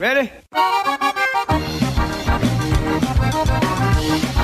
Ready?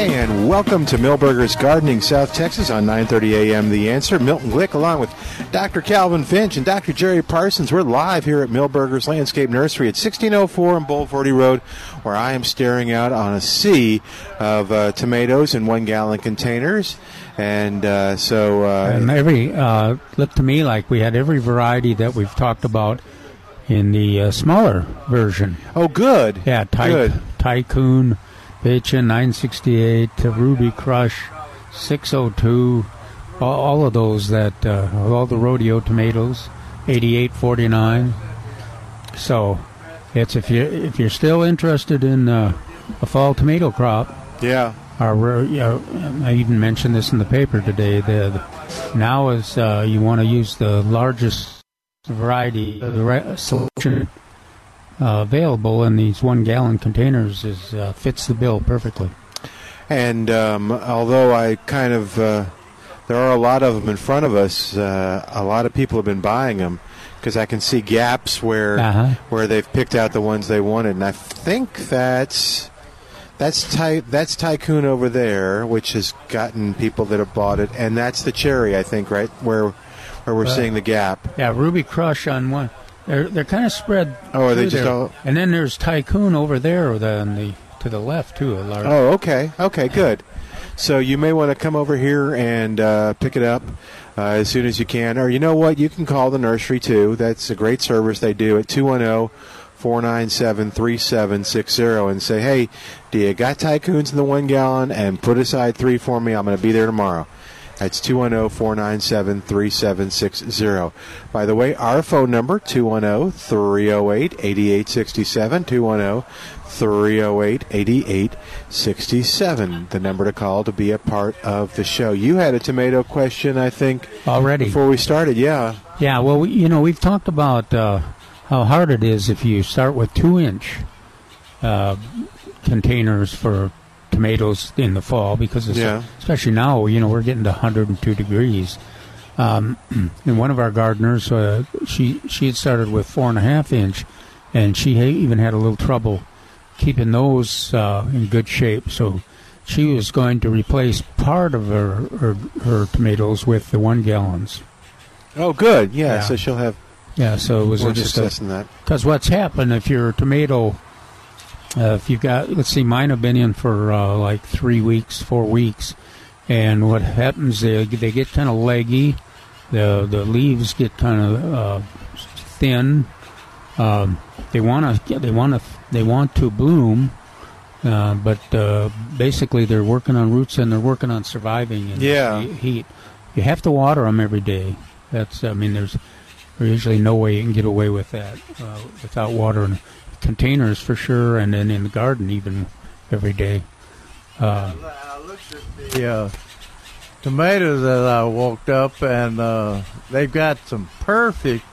And welcome to Milberger's Gardening, South Texas on 9:30 a.m. The Answer. Milton Glick, along with Dr. Calvin Finch and Dr. Jerry Parsons. We're live here at Milberger's Landscape Nursery at 1604 and Bulverde Road, where I am staring out on a sea of uh, tomatoes in one-gallon containers. And uh, so, uh, and every uh, looked to me like we had every variety that we've talked about in the uh, smaller version. oh, good. Yeah, ty- Good. Tycoon, BHN 968, to Ruby Crush 602, all, all of those that, uh, all the rodeo tomatoes, 8849. So, it's if you if you're still interested in uh, a fall tomato crop, Yeah. our rare- you know, I even mentioned this in the paper today. The, the now is uh, you want to use the largest variety, the right solution uh, available in these one gallon containers is uh, fits the bill perfectly. And um, although I kind of, uh, there are a lot of them in front of us. Uh, a lot of people have been buying them because I can see gaps where Uh-huh. where they've picked out the ones they wanted, and I think that's that's ty- that's Tycoon over there, which has gotten people that have bought it, and that's the cherry, I think, right where where we're Uh, seeing the gap. Yeah, Ruby Crush on one. They're they're kind of spread. Oh, are they just there. all- And then there's Tycoon over there, the, the to the left too. A large. Oh, okay, okay, good. So you may want to come over here and uh, pick it up uh, as soon as you can, or you know what, you can call the nursery too. That's a great service they do at 210 497 3760 and say, hey, do you got tycoons in the one gallon? And put aside three for me. I'm going to be there tomorrow. That's 210 497 3760. By the way, our phone number, 210 308 8867. 210 308 8867. The number to call to be a part of the show. You had a tomato question, I think, Already. before we started. Yeah. Yeah, well, we, you know, we've talked about uh, how hard it is if you start with two inch uh, containers for tomatoes in the fall because it's, Yeah. especially now, you know, we're getting to 102 degrees. Um, and one of our gardeners, uh, she she had started with four and a half inch, and she ha- even had a little trouble keeping those uh, in good shape. So she was going to replace part of her her, her tomatoes with the one gallons. Oh, good. Yeah, Yeah. so she'll have Yeah, so it was just success in that. because what's happened if your tomato, uh, if you've got, let's see, mine have been in for uh, like three weeks, four weeks, and what happens they they get kind of leggy, the the leaves get kind of uh, thin. Um, they want to they want to they want to bloom. Uh, but uh, basically, they're working on roots and they're working on surviving in Yeah. heat. You have to water them every day. That's I mean, there's there's usually no way you can get away with that uh, without watering containers for sure, and then in the garden even every day. Uh, the uh, tomatoes that I walked up, and uh, they've got some perfect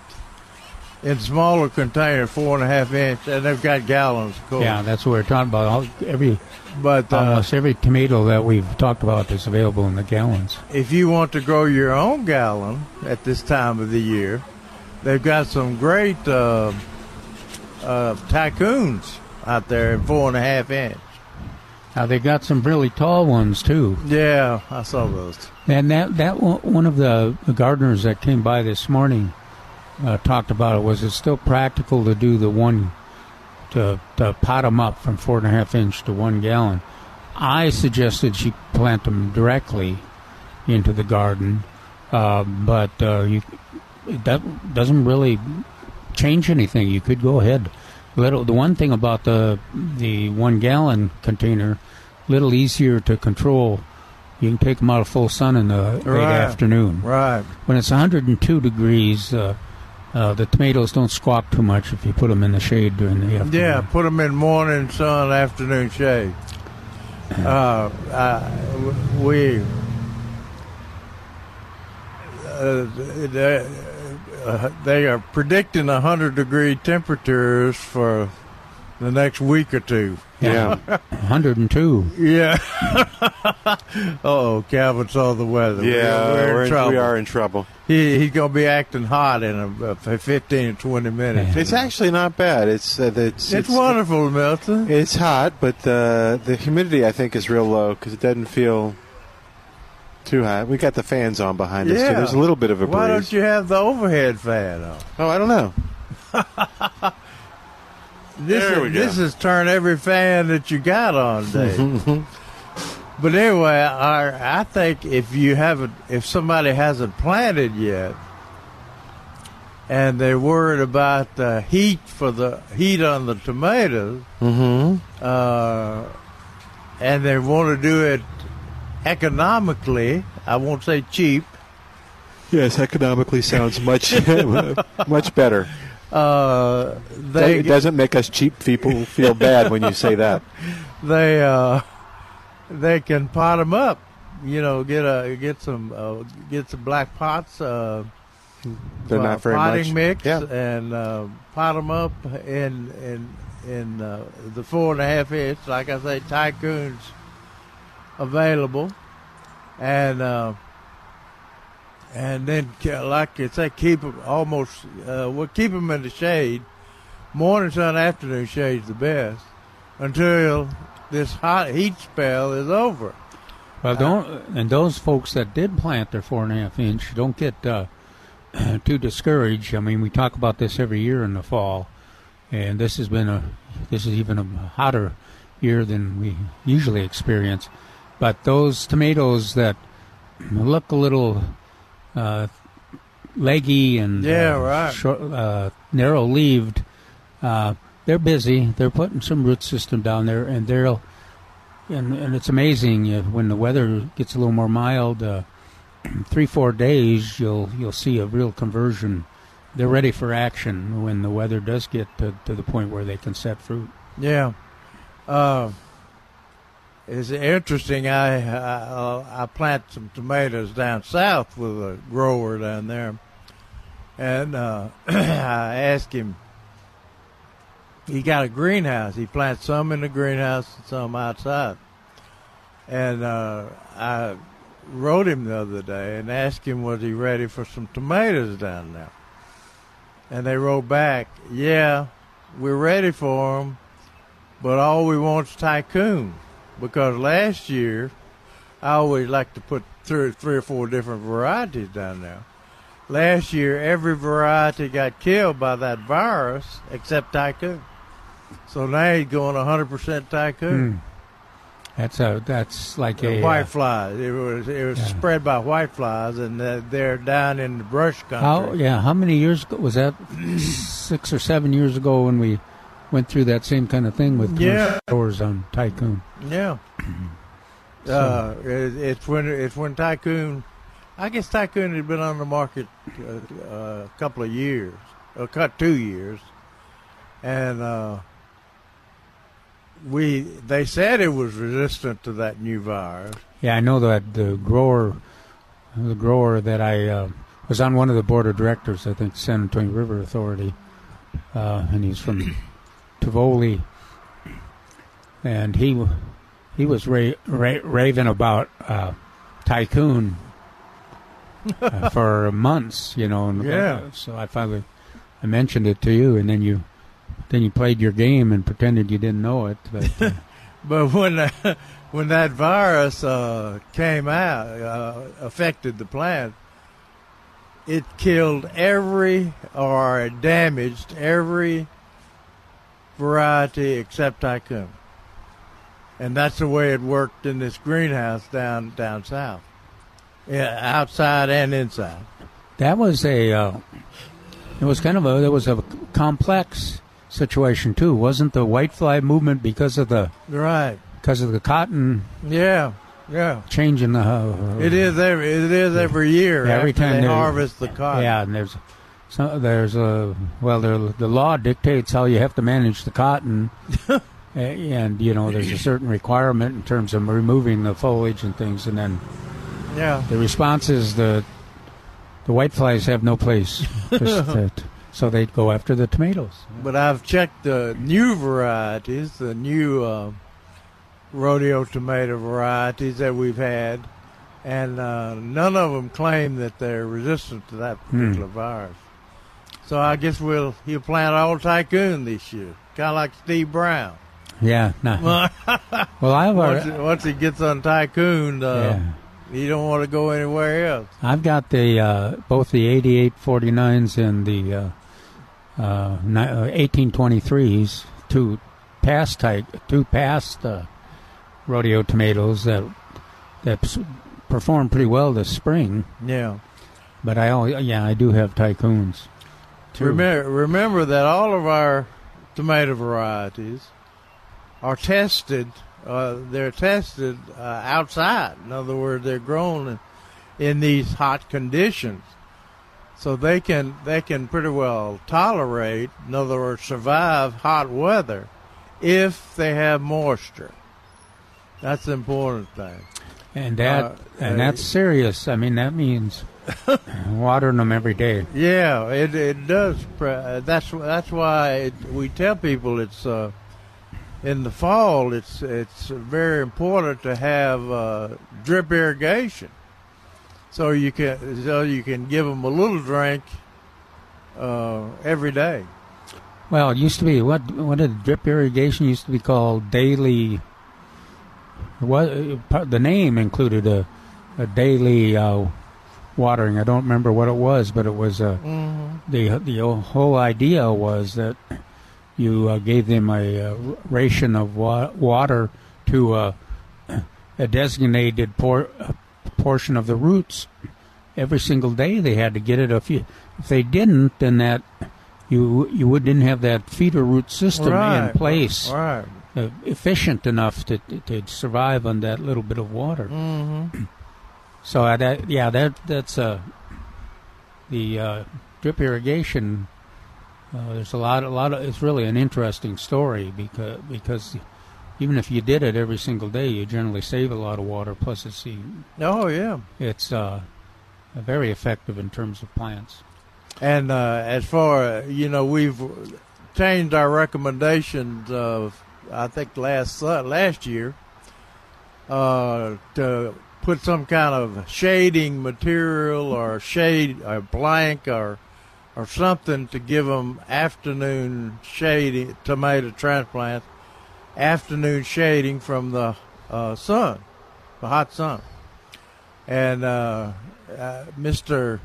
in smaller container, four and a half inch, and they've got gallons. Of course. yeah, that's what we're talking about. All, every But uh, almost every tomato that we've talked about is available in the gallons. if you want to grow your own gallon at this time of the year, they've got some great uh, uh, tycoons out there in four and a half inch. Now they got some really tall ones too. Yeah, I saw those. And that that one of the, the gardeners that came by this morning uh, talked about it. Was it still practical to do the one to, to pot them up from four and a half inch to one gallon. I suggested she plant them directly into the garden, uh, but uh, you that doesn't really change anything. You could go ahead. Little the one thing about the the one gallon container, little easier to control. You can take them out of full sun in the late Right. afternoon. Right. When it's 102 degrees, uh, uh, the tomatoes don't squawk too much if you put them in the shade during the afternoon. Yeah, put them in morning sun, afternoon shade. Uh, I, we uh, uh, they are predicting 100 degree temperatures for the next week or two. Yeah. 102. Yeah. oh, Calvin saw the weather. Yeah, we're, we're in in- trouble. we are in trouble. He, he's gonna be acting hot in a, uh, 15 or 20 minutes. It's actually not bad. It's uh, it's, It's wonderful, Milton. It's hot, but the the humidity I think is real low because it doesn't feel too hot. We got the fans on behind us, Yeah. too. There's a little bit of a breeze. Why don't you have the overhead fan on? Oh, I don't know. This There is, we go. This is turn every fan that you got on, Dave. but anyway, I, I think if you haven't, if somebody hasn't planted yet, and they're worried about the heat for the heat on the tomatoes, Mm-hmm. uh, and they want to do it economically, I won't say cheap. Yes, economically sounds much much better. Uh, they it doesn't make us cheap people feel bad when you say that. they uh, they can pot them up. You know, get a get some uh, get some black pots. Uh, They're uh, not very potting much. mix Yeah. and uh, pot them up in in in uh, the four and a half inch. Like I say, tycoons available, and uh, and then like I say, keep them almost. Uh, we'll keep them in the shade. Morning sun, afternoon shade's the best until this hot heat spell is over. Well, don't and those folks that did plant their four and a half inch don't get uh, too discouraged. I mean, we talk about this every year in the fall, and this has been a this is even a hotter year than we usually experience. But those tomatoes that look a little uh, leggy and Yeah, uh, right. short, uh, narrow leaved, uh, they're busy. They're putting some root system down there, and they'll and, and it's amazing uh, when the weather gets a little more mild. Uh, three four days, you'll you'll see a real conversion. They're ready for action when the weather does get to, to the point where they can set fruit. Yeah. Uh, it's interesting. I, I I plant some tomatoes down south with a grower down there, and uh, I asked him. He got a greenhouse. He plants some in the greenhouse and some outside. And uh, I wrote him the other day and asked him was he ready for some tomatoes down there. And they wrote back, "Yeah, we're ready for them." but all we want is tycoon because last year I always like to put three, three or four different varieties down there. Last year, every variety got killed by that virus except tycoon. So now he's going 100% tycoon. That's a that's like The a white uh, flies. It was it was Yeah. spread by white flies, and uh, they're down in the brush country. how yeah how many years ago was that six or seven years ago when we went through that same kind of thing with Yeah. stores on tycoon. Yeah. uh, it, it's when it's when Tycoon. I guess Tycoon had been on the market uh, uh, a couple of years, a cut two years, and uh, we they said it was resistant to that new virus. Yeah, I know that the grower, the grower that I uh, was on one of the board of directors, I think San Antonio River Authority, uh, and he's from Tivoli, and he he was ra- ra- raving about uh, tycoon uh, for months, you know. And Yeah. so I finally I mentioned it to you, and then you then you played your game and pretended you didn't know it. But, uh, But when uh, when that virus uh, came out, uh, affected the plant, it killed every or damaged every variety except tycoon. And that's the way it worked in this greenhouse down down south. Yeah, outside and inside. That was a. Uh, it was kind of a. There was a complex situation too, wasn't the whitefly movement because of the Right. because of the cotton Yeah. Yeah. changing the. Uh, It is every it is every year Every time they harvest the cotton. Yeah, and there's so there's a well, the law dictates how you have to manage the cotton, and you know there's a certain requirement in terms of removing the foliage and things, and then Yeah. the response is the the whiteflies have no place, so they go after the tomatoes. But I've checked the new varieties, the new uh, rodeo tomato varieties that we've had, and uh, none of them claim that they're resistant to that particular virus. So I guess we'll he'll plant all tycoon this year, kind of like Steve Brown. Yeah, no. well, I've Once, already, once he gets on tycoon, uh, yeah. he don't want to go anywhere else. I've got the uh, both the 8849s and the uh, uh, uh, 1823s, two past type, two past uh, rodeo tomatoes that that performed pretty well this spring. Yeah. But I, al- yeah, I do have tycoons. too. Remember, remember that all of our tomato varieties are tested. Uh, they're tested uh, outside. In other words, they're grown in, these hot conditions, so they can they can pretty well tolerate. In other words, survive hot weather if they have moisture. That's the important thing. and that uh, and uh, that's serious. I mean, that means watering them every day. Yeah, it it does. pre- uh, That's that's why it, we tell people it's uh, in the fall. It's it's very important to have uh, drip irrigation, so you can so you can give them a little drink uh, every day. Well, it used to be what what did drip irrigation used to be called daily. What the name included a a daily uh, watering. I don't remember what it was, but it was uh, the the whole idea was that you uh, gave them a, uh ration of wa- water to uh, a designated por- uh, portion of the roots every single day. They had to get it. If you if they didn't, then that you you would didn't have that feeder root system right, in place, Right. efficient enough to to survive on that little bit of water. Mm-hmm. So that yeah that that's uh, the uh, drip irrigation. Uh, there's a lot a lot of it's really an interesting story because because even if you did it every single day, you generally save a lot of water. Plus, it's the, Oh yeah. it's uh, very effective in terms of plants. And uh, as far you know, we've changed our recommendations of I think last uh, last year uh, to put some kind of shading material or shade or blank or or something to give them afternoon shading tomato transplants afternoon shading from the uh, sun, the hot sun, and uh, uh, Mr.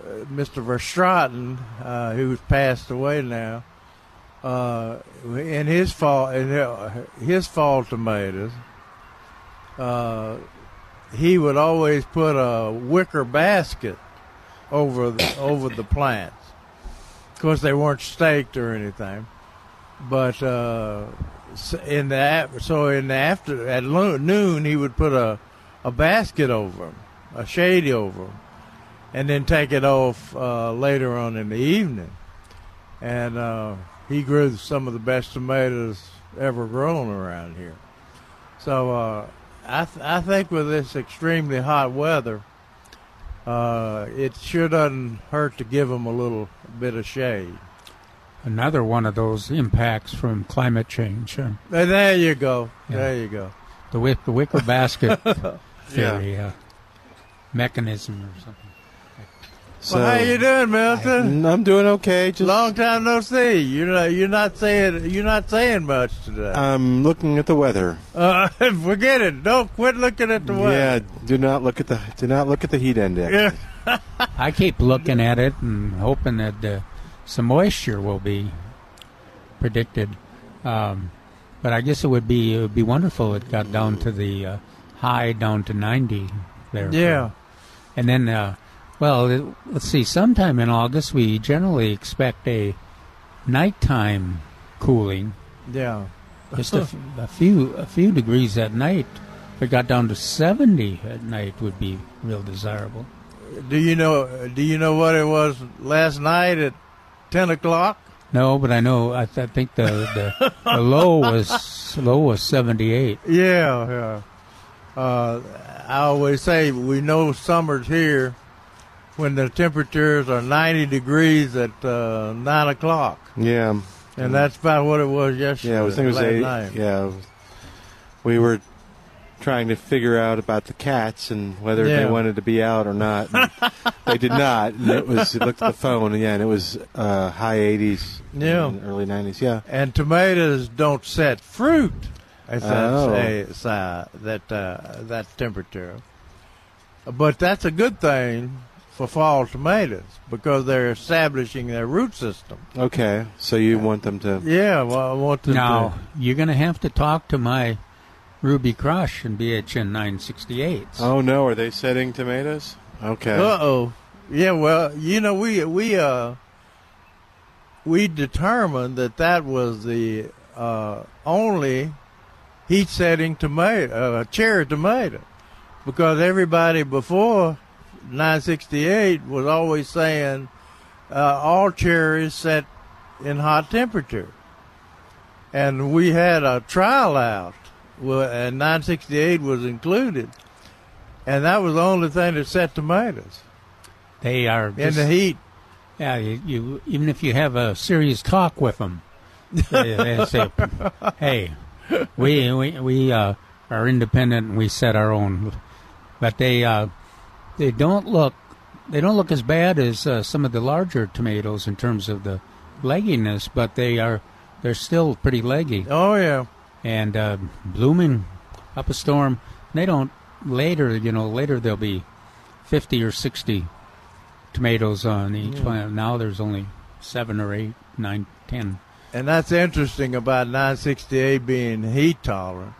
Uh, Mr. Verstraeten, uh, who's passed away now, uh, in his fall in his fall tomatoes, uh, he would always put a wicker basket over the, over the plants. Of course, they weren't staked or anything, but uh, in the so in the after at noon he would put a a basket over them, a shady over them and then take it off uh, later on in the evening. And uh, he grew some of the best tomatoes ever grown around here. So uh, I, th- I think with this extremely hot weather, uh, it sure doesn't hurt to give them a little bit of shade. Another one of those impacts from climate change. Uh, And there you go. Yeah. There you go. the, wick, the wicker basket theory uh, mechanism or something. So, well, how you doing, Milton? I'm doing okay. Just Long time no see. You're not, you're not saying you're not saying much today. I'm looking at the weather. Uh, forget it. Don't quit looking at the weather. Yeah, do not look at the do not look at the heat index. Yeah. I keep looking at it and hoping that uh, some moisture will be predicted. Um, but I guess it would be it would be wonderful. It got down to the uh, high down to 90 there. Yeah. And then, uh, well, it, let's see. Sometime in August, we generally expect a nighttime cooling. Yeah. Just a, f- a few a few degrees at night. If it got down to 70 at night, would be real desirable. Do you know? Do you know what it was last night at ten o'clock? No, but I know. I, th- I think the, the the low was low was 78. Yeah, yeah. Uh, I always say we know summer's here when the temperatures are 90 degrees at uh, 9 o'clock. Yeah. And that's about what it was yesterday. Yeah, I thinking it was eight. night. Yeah, we were trying to figure out about the cats and whether they wanted to be out or not. They did not. And it was. It looked at the phone, and yeah, and it was uh, high 80s, Yeah. and early 90s. Yeah. And tomatoes don't set fruit at Oh. that, uh, that temperature. But that's a good thing for fall tomatoes because they're establishing their root system. Okay, so you want them to? Yeah, well, I want to. Now you're going to have to talk to my Ruby Crush and BHN 968. Oh no, are they setting tomatoes? Okay. Uh oh. Yeah, well, you know, we we uh we determined that that was the uh, only heat setting tomato, uh, cherry tomato, because everybody before 968 was always saying uh, all cherries set in hot temperature, and we had a trial out, and 968 was included, and that was the only thing that set tomatoes They are in the heat. Yeah, you, you even if you have a serious talk with them, they, they say, "Hey, we we we uh, are independent and we set our own." But they uh, they don't look they don't look as bad as uh, some of the larger tomatoes in terms of the legginess, but they are they're still pretty leggy Oh yeah, and uh, blooming up a storm. They don't later, you know, later there'll be fifty or sixty tomatoes on each plant. Now there's only seven or eight, nine, ten. and that's interesting about 968 being heat tolerant.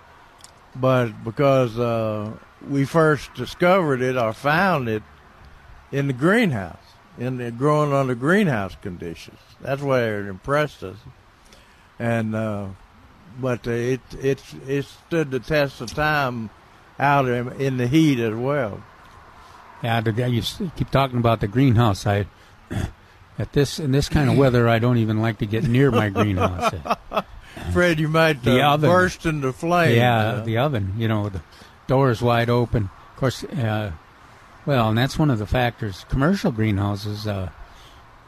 But because uh, we first discovered it or found it in the greenhouse, in the growing under greenhouse conditions, that's where it impressed us. And uh, but it it it stood the test of time out in, in the heat as well. Yeah, the guy you keep talking about the greenhouse. I at this in this kind of weather, I don't even like to get near my greenhouse. Fred, you might uh, burst into flames. yeah, uh, the oven. You know, the door is wide open. Of course, uh, well, and that's one of the factors. Commercial greenhouses uh,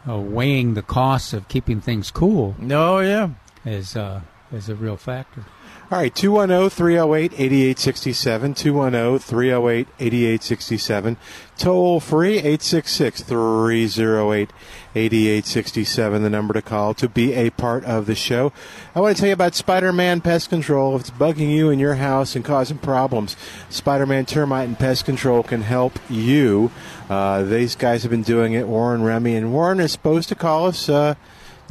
uh, weighing the costs of keeping things cool no, yeah. is uh, is a real factor. All right, 210 308 8867. 210 308 8867. Toll free 866 308 8867, the number to call to be a part of the show. I want to tell you about Spider Man Pest Control. If it's bugging you in your house and causing problems, Spider Man Termite and Pest Control can help you. Uh, these guys have been doing it, Warren Remy. And Warren is supposed to call us uh,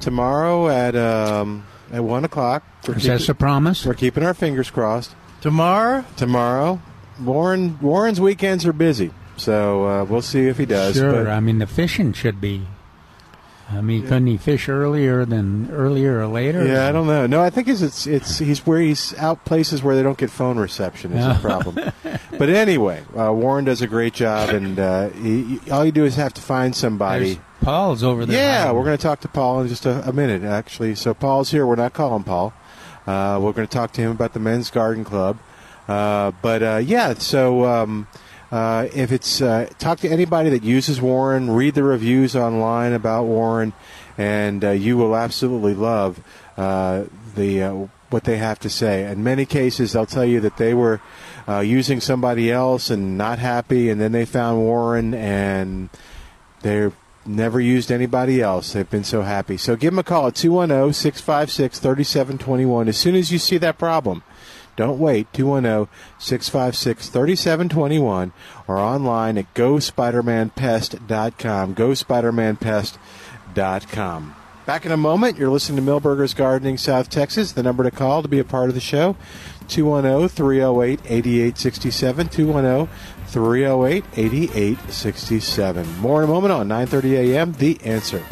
tomorrow at, um, at 1 o'clock. We're Is that a promise? we're keeping our fingers crossed. Tomorrow? Tomorrow, Warren Warren's weekends are busy, so uh, we'll see if he does. Sure. but- I mean, the fishing should be. I mean, couldn't he fish earlier than earlier or later? yeah, I don't know. No, I think it's it's, it's he's where he's out places where they don't get phone reception is Yeah. the problem. but anyway, uh, Warren does a great job, and uh, he, he- all you do is have to find somebody. There's Paul's over there. Yeah, we're going to talk to Paul in just a, a minute, actually. So Paul's here. We're not calling Paul. Uh, we're going to talk to him about the Men's Garden Club. Uh, but uh, yeah, so um, uh, if it's uh, talk to anybody that uses Warren, read the reviews online about Warren, and uh, you will absolutely love the what they have to say. In many cases, they'll tell you that they were using somebody else and not happy, and then they found Warren and they're never used anybody else. They've been so happy. So give them a call at 210 656 3721 as soon as you see that problem. Don't wait. 210 656 3721 or online at gospidermanpest.com. Gospidermanpest.com. Back in a moment. You're listening to Milberger's Gardening South Texas. The number to call to be a part of the show 210 308 8867. 210 308 8867. More in a moment on 9:30 a.m. The Answer.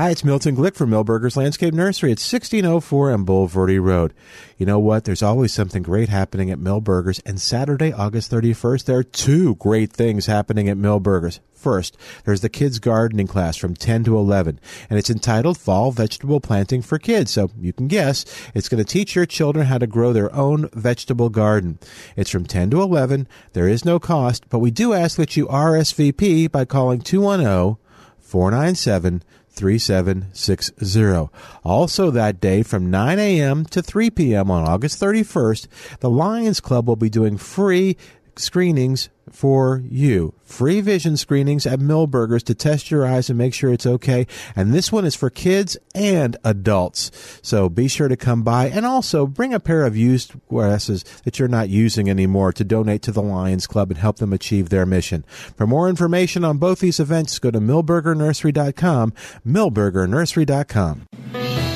Hi, it's Milton Glick from Milberger's Landscape Nursery at 1604 on Bulverde Road. You know what? There's always something great happening at Milberger's, and Saturday, August 31st, there are two great things happening at Milberger's. First, there's the kids gardening class from 10 to 11, and it's entitled Fall Vegetable Planting for Kids. So you can guess it's going to teach your children how to grow their own vegetable garden. It's from 10 to 11. There is no cost, but we do ask that you RSVP by calling 210 497 3760. Also, that day from 9 a.m. to 3 p.m. on August 31st, the Lions Club will be doing free screenings for you. Free vision screenings at Milberger's to test your eyes and make sure it's okay. And this one is for kids and adults. So be sure to come by and also bring a pair of used glasses that you're not using anymore to donate to the Lions Club and help them achieve their mission. For more information on both these events, go to milbergernursery.com, milbergernursery.com.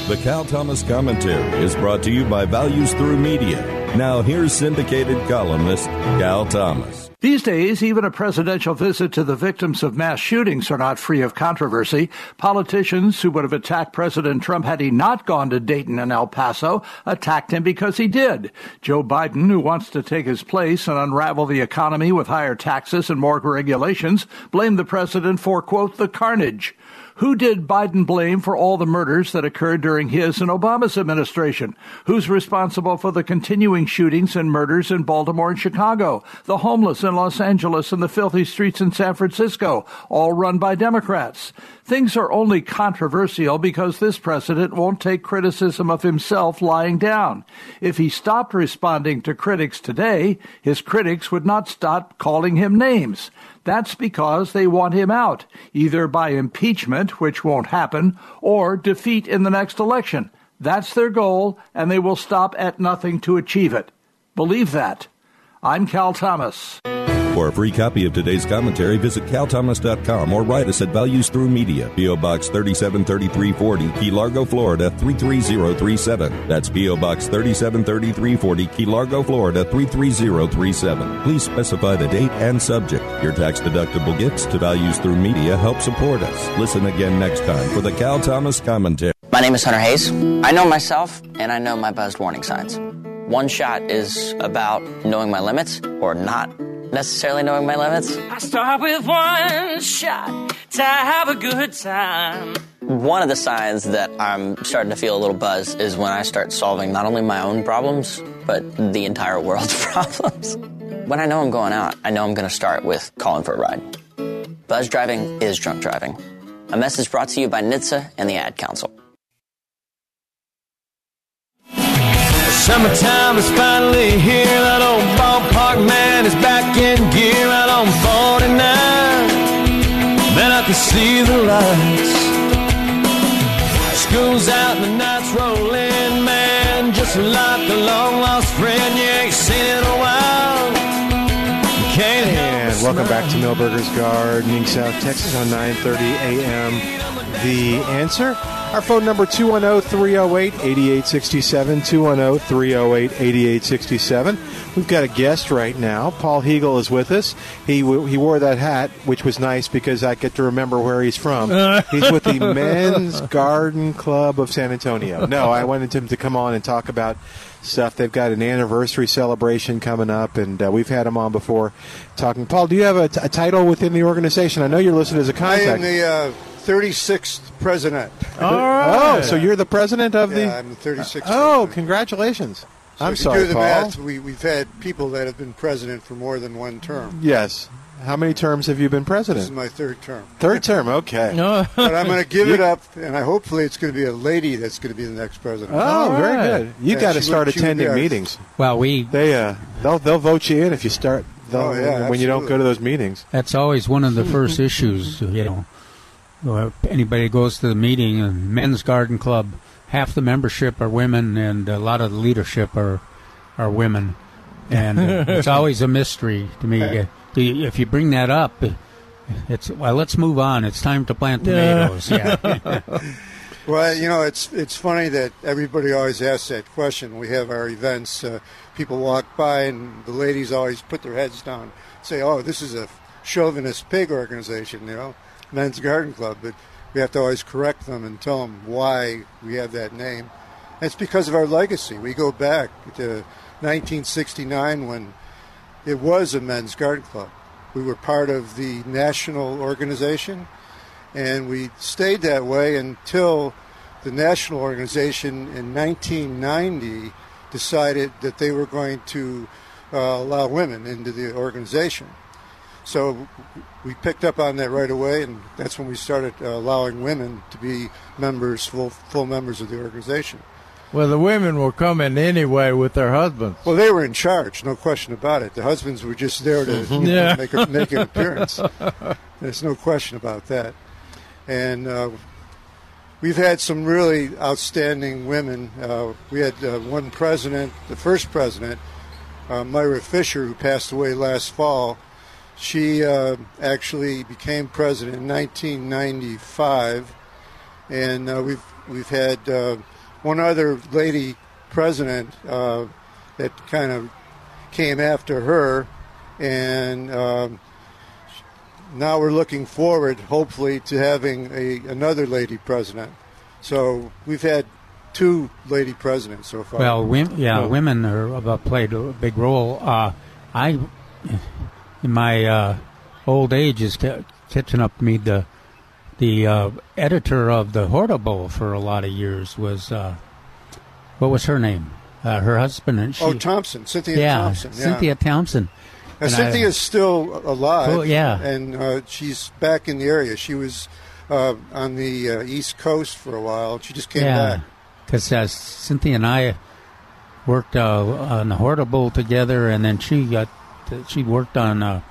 The Cal Thomas Commentary is brought to you by Values Through Media. Now, here's syndicated columnist Cal Thomas. These days, even a presidential visit to the victims of mass shootings are not free of controversy. Politicians who would have attacked President Trump had he not gone to Dayton and El Paso attacked him because he did. Joe Biden, who wants to take his place and unravel the economy with higher taxes and more regulations, blamed the president for, quote, the carnage. Who did Biden blame for all the murders that occurred during his and Obama's administration? Who's responsible for the continuing shootings and murders in Baltimore and Chicago, the homeless in Los Angeles, and the filthy streets in San Francisco, all run by Democrats? Things are only controversial because this president won't take criticism of himself lying down. If he stopped responding to critics today, his critics would not stop calling him names. That's because they want him out, either by impeachment, which won't happen, or defeat in the next election. That's their goal, and they will stop at nothing to achieve it. Believe that. I'm Cal Thomas. For a free copy of today's commentary, visit calthomas.com or write us at Values Through Media, P.O. Box 373340, Key Largo, Florida 33037. That's P.O. Box 373340, Key Largo, Florida 33037. Please specify the date and subject. Your tax deductible gifts to Values Through Media help support us. Listen again next time for the Cal Thomas Commentary. My name is Hunter Hayes. I know myself and I know my buzzed warning signs. One shot is about knowing my limits or not necessarily knowing my limits. I start with one shot to have a good time. One of the signs that I'm starting to feel a little buzz is when I start solving not only my own problems, but the entire world's problems. When I know I'm going out, I know I'm going to start with calling for a ride. Buzz driving is drunk driving. A message brought to you by NHTSA and the Ad Council. Summertime is finally here. That old ballpark man is back in gear out on 49. Man, I can see the lights. School's out and the night's rolling, man. Just like a long lost welcome back to Milberger's Gardening South Texas on 9:30 a.m. The answer. Our phone number 210-308-8867, 210-308-8867. We've got a guest right now. Paul Hegel is with us. He he wore that hat, which was nice because I get to remember where he's from. he's with the Men's Garden Club of San Antonio. No, I wanted him to come on and talk about stuff. They've got an anniversary celebration coming up, and uh, we've had him on before talking. Paul, do you have a, t- a title within the organization? I know you're listed as a contact. I am the uh, 36th president. All right. Oh, so you're the president of yeah, the. I'm the 36th. Oh, congratulations! So I'm if sorry, you do the Paul. math, we, we've had people that have been president for more than one term. Yes. How many terms have you been president? This is my third term. Third term, okay. but I'm going to give it up, and I hopefully it's going to be a lady that's going to be the next president. Oh, very good. You Yeah, got to start would- she would attending be our- meetings. Well, we They uh, they'll they'll vote you in if you start. they'll- Oh, yeah, when you don't go to those meetings. That's always one of the first issues, you know. Uh, Anybody goes to the meeting, and Men's Garden Club, half the membership are women, and a lot of the leadership are are women. and uh, it's always a mystery to me. Uh, you- if you bring that up, it's well. Let's move on. It's time to plant tomatoes. Yeah. Well, you know, it's it's funny that everybody always asks that question. We have our events. Uh, people walk by, and the ladies always put their heads down, say, "Oh, this is a chauvinist pig organization," you know, Men's Garden Club. But we have to always correct them and tell them why we have that name. And it's because of our legacy. We go back to 1969 when it was a men's garden club. We were part of the national organization, and we stayed that way until the national organization in 1990 decided that they were going to uh, allow women into the organization. So we picked up on that right away, and that's when we started uh, allowing women to be members, full, full members of the organization. Well, the women were coming anyway with their husbands. Well, they were in charge, no question about it. The husbands were just there to you know, Yeah. make, a, make an appearance. There's no question about that. And uh, we've had some really outstanding women. Uh, we had uh, one president, the first president, uh, Myra Fisher, who passed away last fall. She uh, actually became president in 1995, and uh, we've we've had uh, one other lady president uh, that kind of came after her, and um, now we're looking forward, hopefully, to having a another lady president. So we've had two lady presidents so far. Well, women, yeah, Well, women are have played a big role. Uh, I, in my uh, old age, is catching up to me. The the uh, editor of the Hortible for a lot of years was uh, what was her name? Uh, her husband and she. Oh, Thompson, Cynthia yeah, Thompson. Yeah. Cynthia Thompson. Now, And I- Cynthia's still alive. Cool, yeah. and uh, she's back in the area. She was uh, on the uh, East Coast for a while. She just came yeah, back. because uh, Cynthia and I worked uh, on the Hortible together, and then she got she worked on.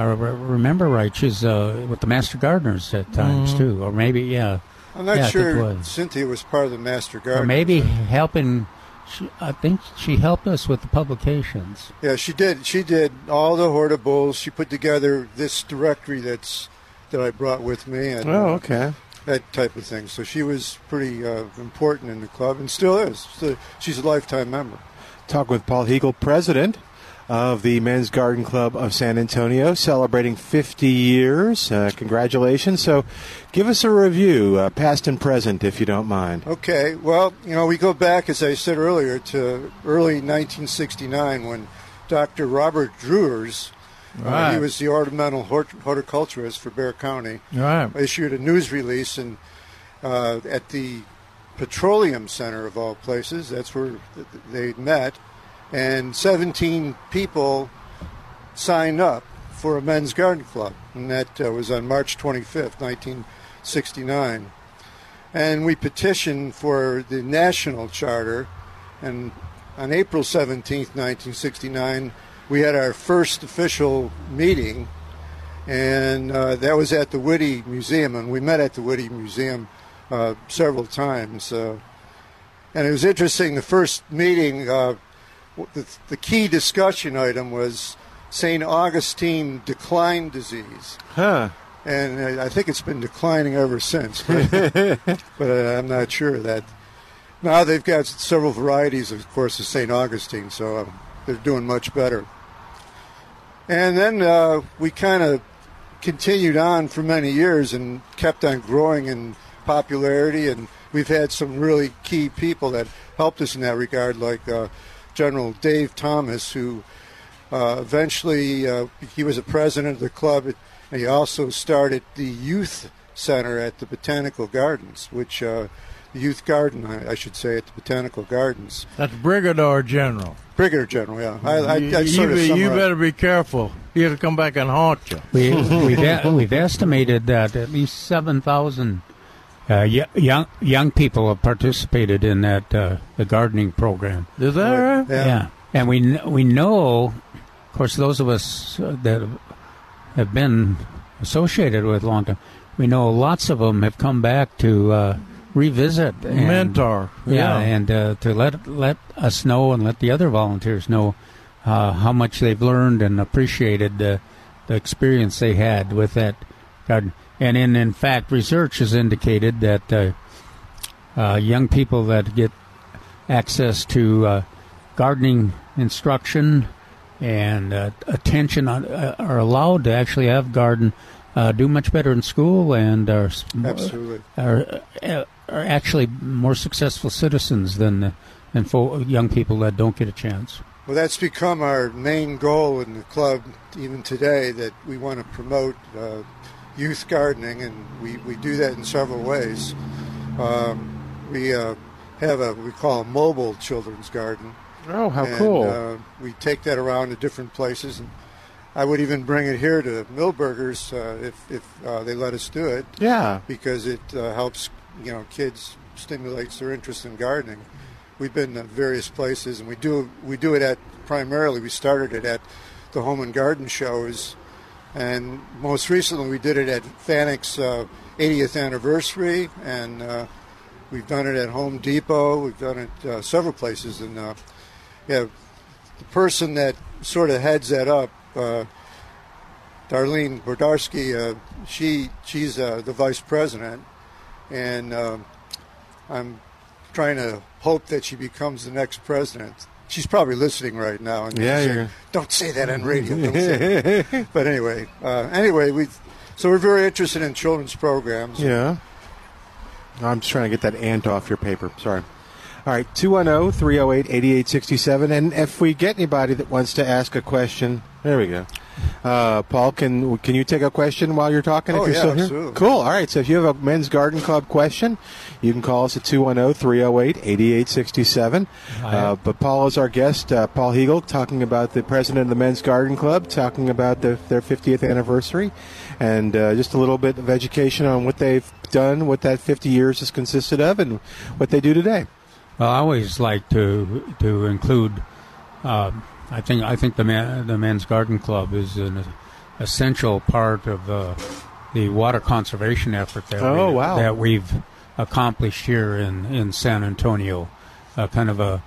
Uh, if I re- remember right, she's uh, with the Master Gardeners at times Mhm. too, or maybe yeah. I'm not Yeah, I think it sure was. Cynthia was part of the Master Gardeners. or maybe helping. She, I think she helped us with the publications. Yeah, she did. She did all the hortibles. She put together this directory that's that I brought with me. And, Oh, uh, okay. that type of thing. So she was pretty uh, important in the club, and still is. So she's a lifetime member. Talk with Paul Hegel, president of the Men's Garden Club of San Antonio, celebrating 50 years. Uh, congratulations. So give us a review, uh, past and present, if you don't mind. Okay, well, you know, we go back, as I said earlier, to early 1969 when Dr. Robert Drewers, uh, he was the ornamental hort- horticulturist for Bexar County, Right. issued a news release and uh, at the Petroleum Center of all places. That's where th- they met, and 17 people signed up for a men's garden club, and that uh, was on March 25th, 1969 and we petitioned for the national charter. And on April 17th, 1969, we had our first official meeting, and uh, that was at the Witte Museum. And we met at the Witte Museum uh, several times. Uh, and it was interesting. The first meeting, uh, the, the key discussion item was St. Augustine decline disease Huh. and uh, I think it's been declining ever since. But, but uh, I'm not sure that. Now they've got several varieties, of course, of St. Augustine, so um, they're doing much better. And then uh, we kind of continued on for many years and kept on growing in popularity, and we've had some really key people that helped us in that regard, like uh, General Dave Thomas, who uh, eventually uh, he was a president of the club, and he also started the youth center at the Botanical Gardens, which uh, youth garden, I, I should say, at the Botanical Gardens. That's Brigadier General. Brigadier General, yeah. I, I, you, I sort you, of be- you summarized- better be careful. He'll come back and haunt you. We, we've, we've estimated that at least 7,000 uh, y- young, young people have participated in that uh, the gardening program. Is that right? Yeah. And we, we know, of course, those of us uh, that have been associated with long time, we know lots of them have come back to uh, revisit and, Mentor, Yeah, yeah. and uh, to let let us know and let the other volunteers know uh, how much they've learned and appreciated the the experience they had with that garden. And in in fact, research has indicated that uh, uh, young people that get access to uh, gardening instruction and uh, attention on, uh, are allowed to actually have garden uh, do much better in school and are Absolutely. are, uh, are actually more successful citizens than than fo- young people that don't get a chance. Well, that's become our main goal in the club, even today, that we want to promote uh, youth gardening, and we, we do that in several ways. Um, we uh, have a we call a mobile children's garden. Oh, how and, cool. Uh, we take that around to different places, and I would even bring it here to Milberger's uh, if, if uh, they let us do it. Yeah. Because it uh, helps, you know, kids stimulates their interest in gardening. We've been at various places, and we do we do it at primarily. We started it at the Home and Garden shows, and most recently we did it at Fanick's uh, 80th anniversary, and uh, we've done it at Home Depot. We've done it uh, several places, and uh, yeah, the person that sort of heads that up, uh, Darlene Bordarski, uh, she she's the vice president, and um I'm trying to hope that she becomes the next president. She's probably listening right now, and Yeah, saying, don't say that on radio. Don't say it." but anyway, uh, anyway, we so we're very interested in children's programs. Yeah. I'm just trying to get that ant off your paper. Sorry. All right, 210 308 8867. And if we get anybody that wants to ask a question, there we go. Uh, Paul, can can you take a question while you're talking if Oh, you're yeah, still here? absolutely. Cool. All right, so if you have a men's garden club question, you can call us at 210 308 8867. Uh, But Paul is our guest, uh, Paul Hegel, talking about the president of the men's garden club, talking about the, their 50th anniversary, and uh, just a little bit of education on what they've done, what that 50 years has consisted of, and what they do today. Well, I always like to to include. Um, I think I think the man, the men's garden club is an essential part of uh, the water conservation effort that Oh, we, wow. that we've accomplished here in in San Antonio. Uh, kind of a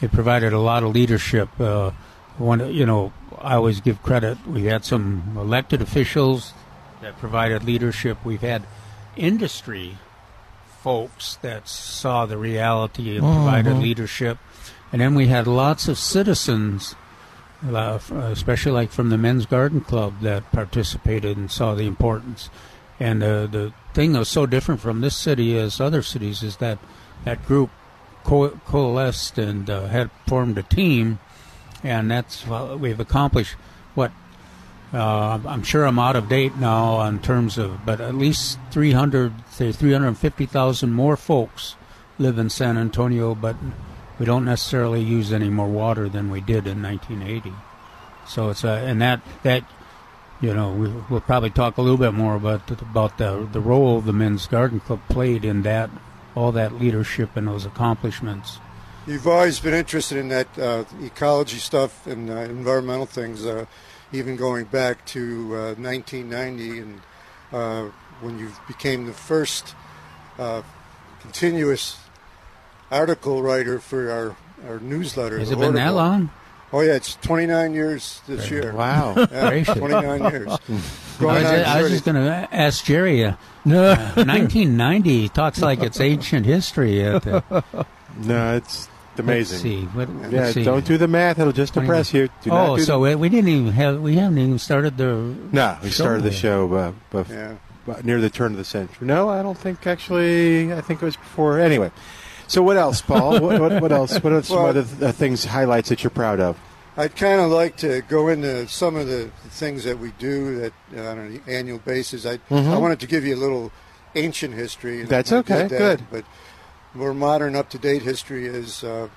it provided a lot of leadership. Uh, one, you know, I always give credit. We had some elected officials that provided leadership. We've had industry folks that saw the reality and provided Mhm. leadership. And then we had lots of citizens, uh, especially like from the Men's Garden Club, that participated and saw the importance. And uh, the thing that was so different from this city as other cities is that that group co- coalesced and uh, had formed a team, and that's what we've accomplished. What uh, I'm sure I'm out of date now in terms of, but at least 300, say 350,000 more folks live in San Antonio, but we don't necessarily use any more water than we did in 1980. So it's a, and that that you know we, we'll probably talk a little bit more about about the the role the men's garden club played in that all that leadership and those accomplishments. You've always been interested in that uh, ecology stuff and uh, environmental things, uh, even going back to uh, 1990 and uh, when you became the first uh, continuous article writer for our, our newsletter. Has it been that long? Oh yeah, it's 29 years this year. Wow. Yeah, 29 years. I was, on I was just going to ask Jerry. Uh, uh, 1990 he talks like it's ancient history. At, uh, No, it's amazing. Let's see. What, yeah, let's see. don't do the math; it'll just depress you. Do not oh, do so the- we, we didn't even have we haven't even started the No, we started the show uh, bef- Yeah. uh, near the turn of the century. No, I don't think actually. I think it was before. Anyway, so what else, Paul? what, what, what else? What are some Well- other uh, things, highlights that you're proud of? I'd kind of like to go into some of the things that we do that uh, on an annual basis. I Mhm. I wanted to give you a little ancient history. That's okay, that, good. But more modern, up to date history is, uh,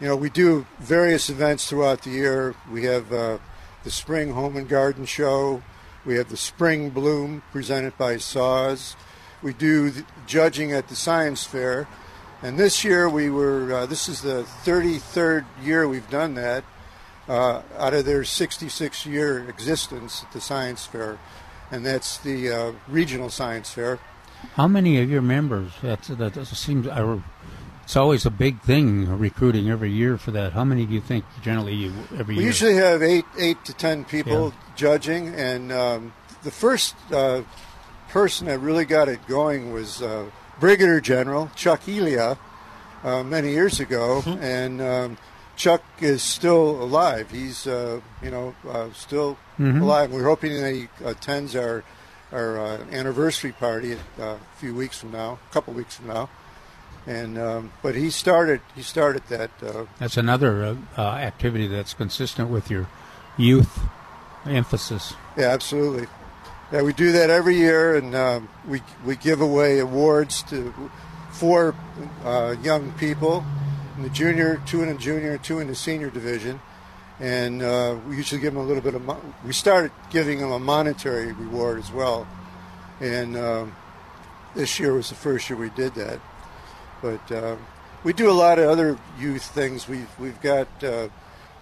you know, we do various events throughout the year. We have uh, the Spring Home and Garden Show. We have the Spring Bloom presented by SAWS. We do judging at the Science Fair. And this year we were, uh, this is the 33rd year we've done that uh, out of their 66 year existence at the Science Fair. And that's the uh, Regional Science Fair. How many of your members? That's, that that seems. I, it's always a big thing recruiting every year for that. How many do you think generally you every We year? We usually have eight, eight to ten people judging, and um, the first uh, person that really got it going was uh, Brigadier General Chuck Elia uh, many years ago, Mm-hmm. and um, Chuck is still alive. He's uh, you know uh, still Mhm. alive. We're hoping that he attends our our uh, anniversary party uh, a few weeks from now, a couple weeks from now. And um, but he started he started that uh, That's another uh, uh, activity that's consistent with your youth emphasis. Yeah, absolutely. Yeah, we do that every year, and um, we we give away awards to four uh, young people in the junior, two in the junior, two in the senior division, and uh, we usually give them a little bit of. Mo- we started giving them a monetary reward as well, and um, this year was the first year we did that. But uh, we do a lot of other youth things. We've we've got uh,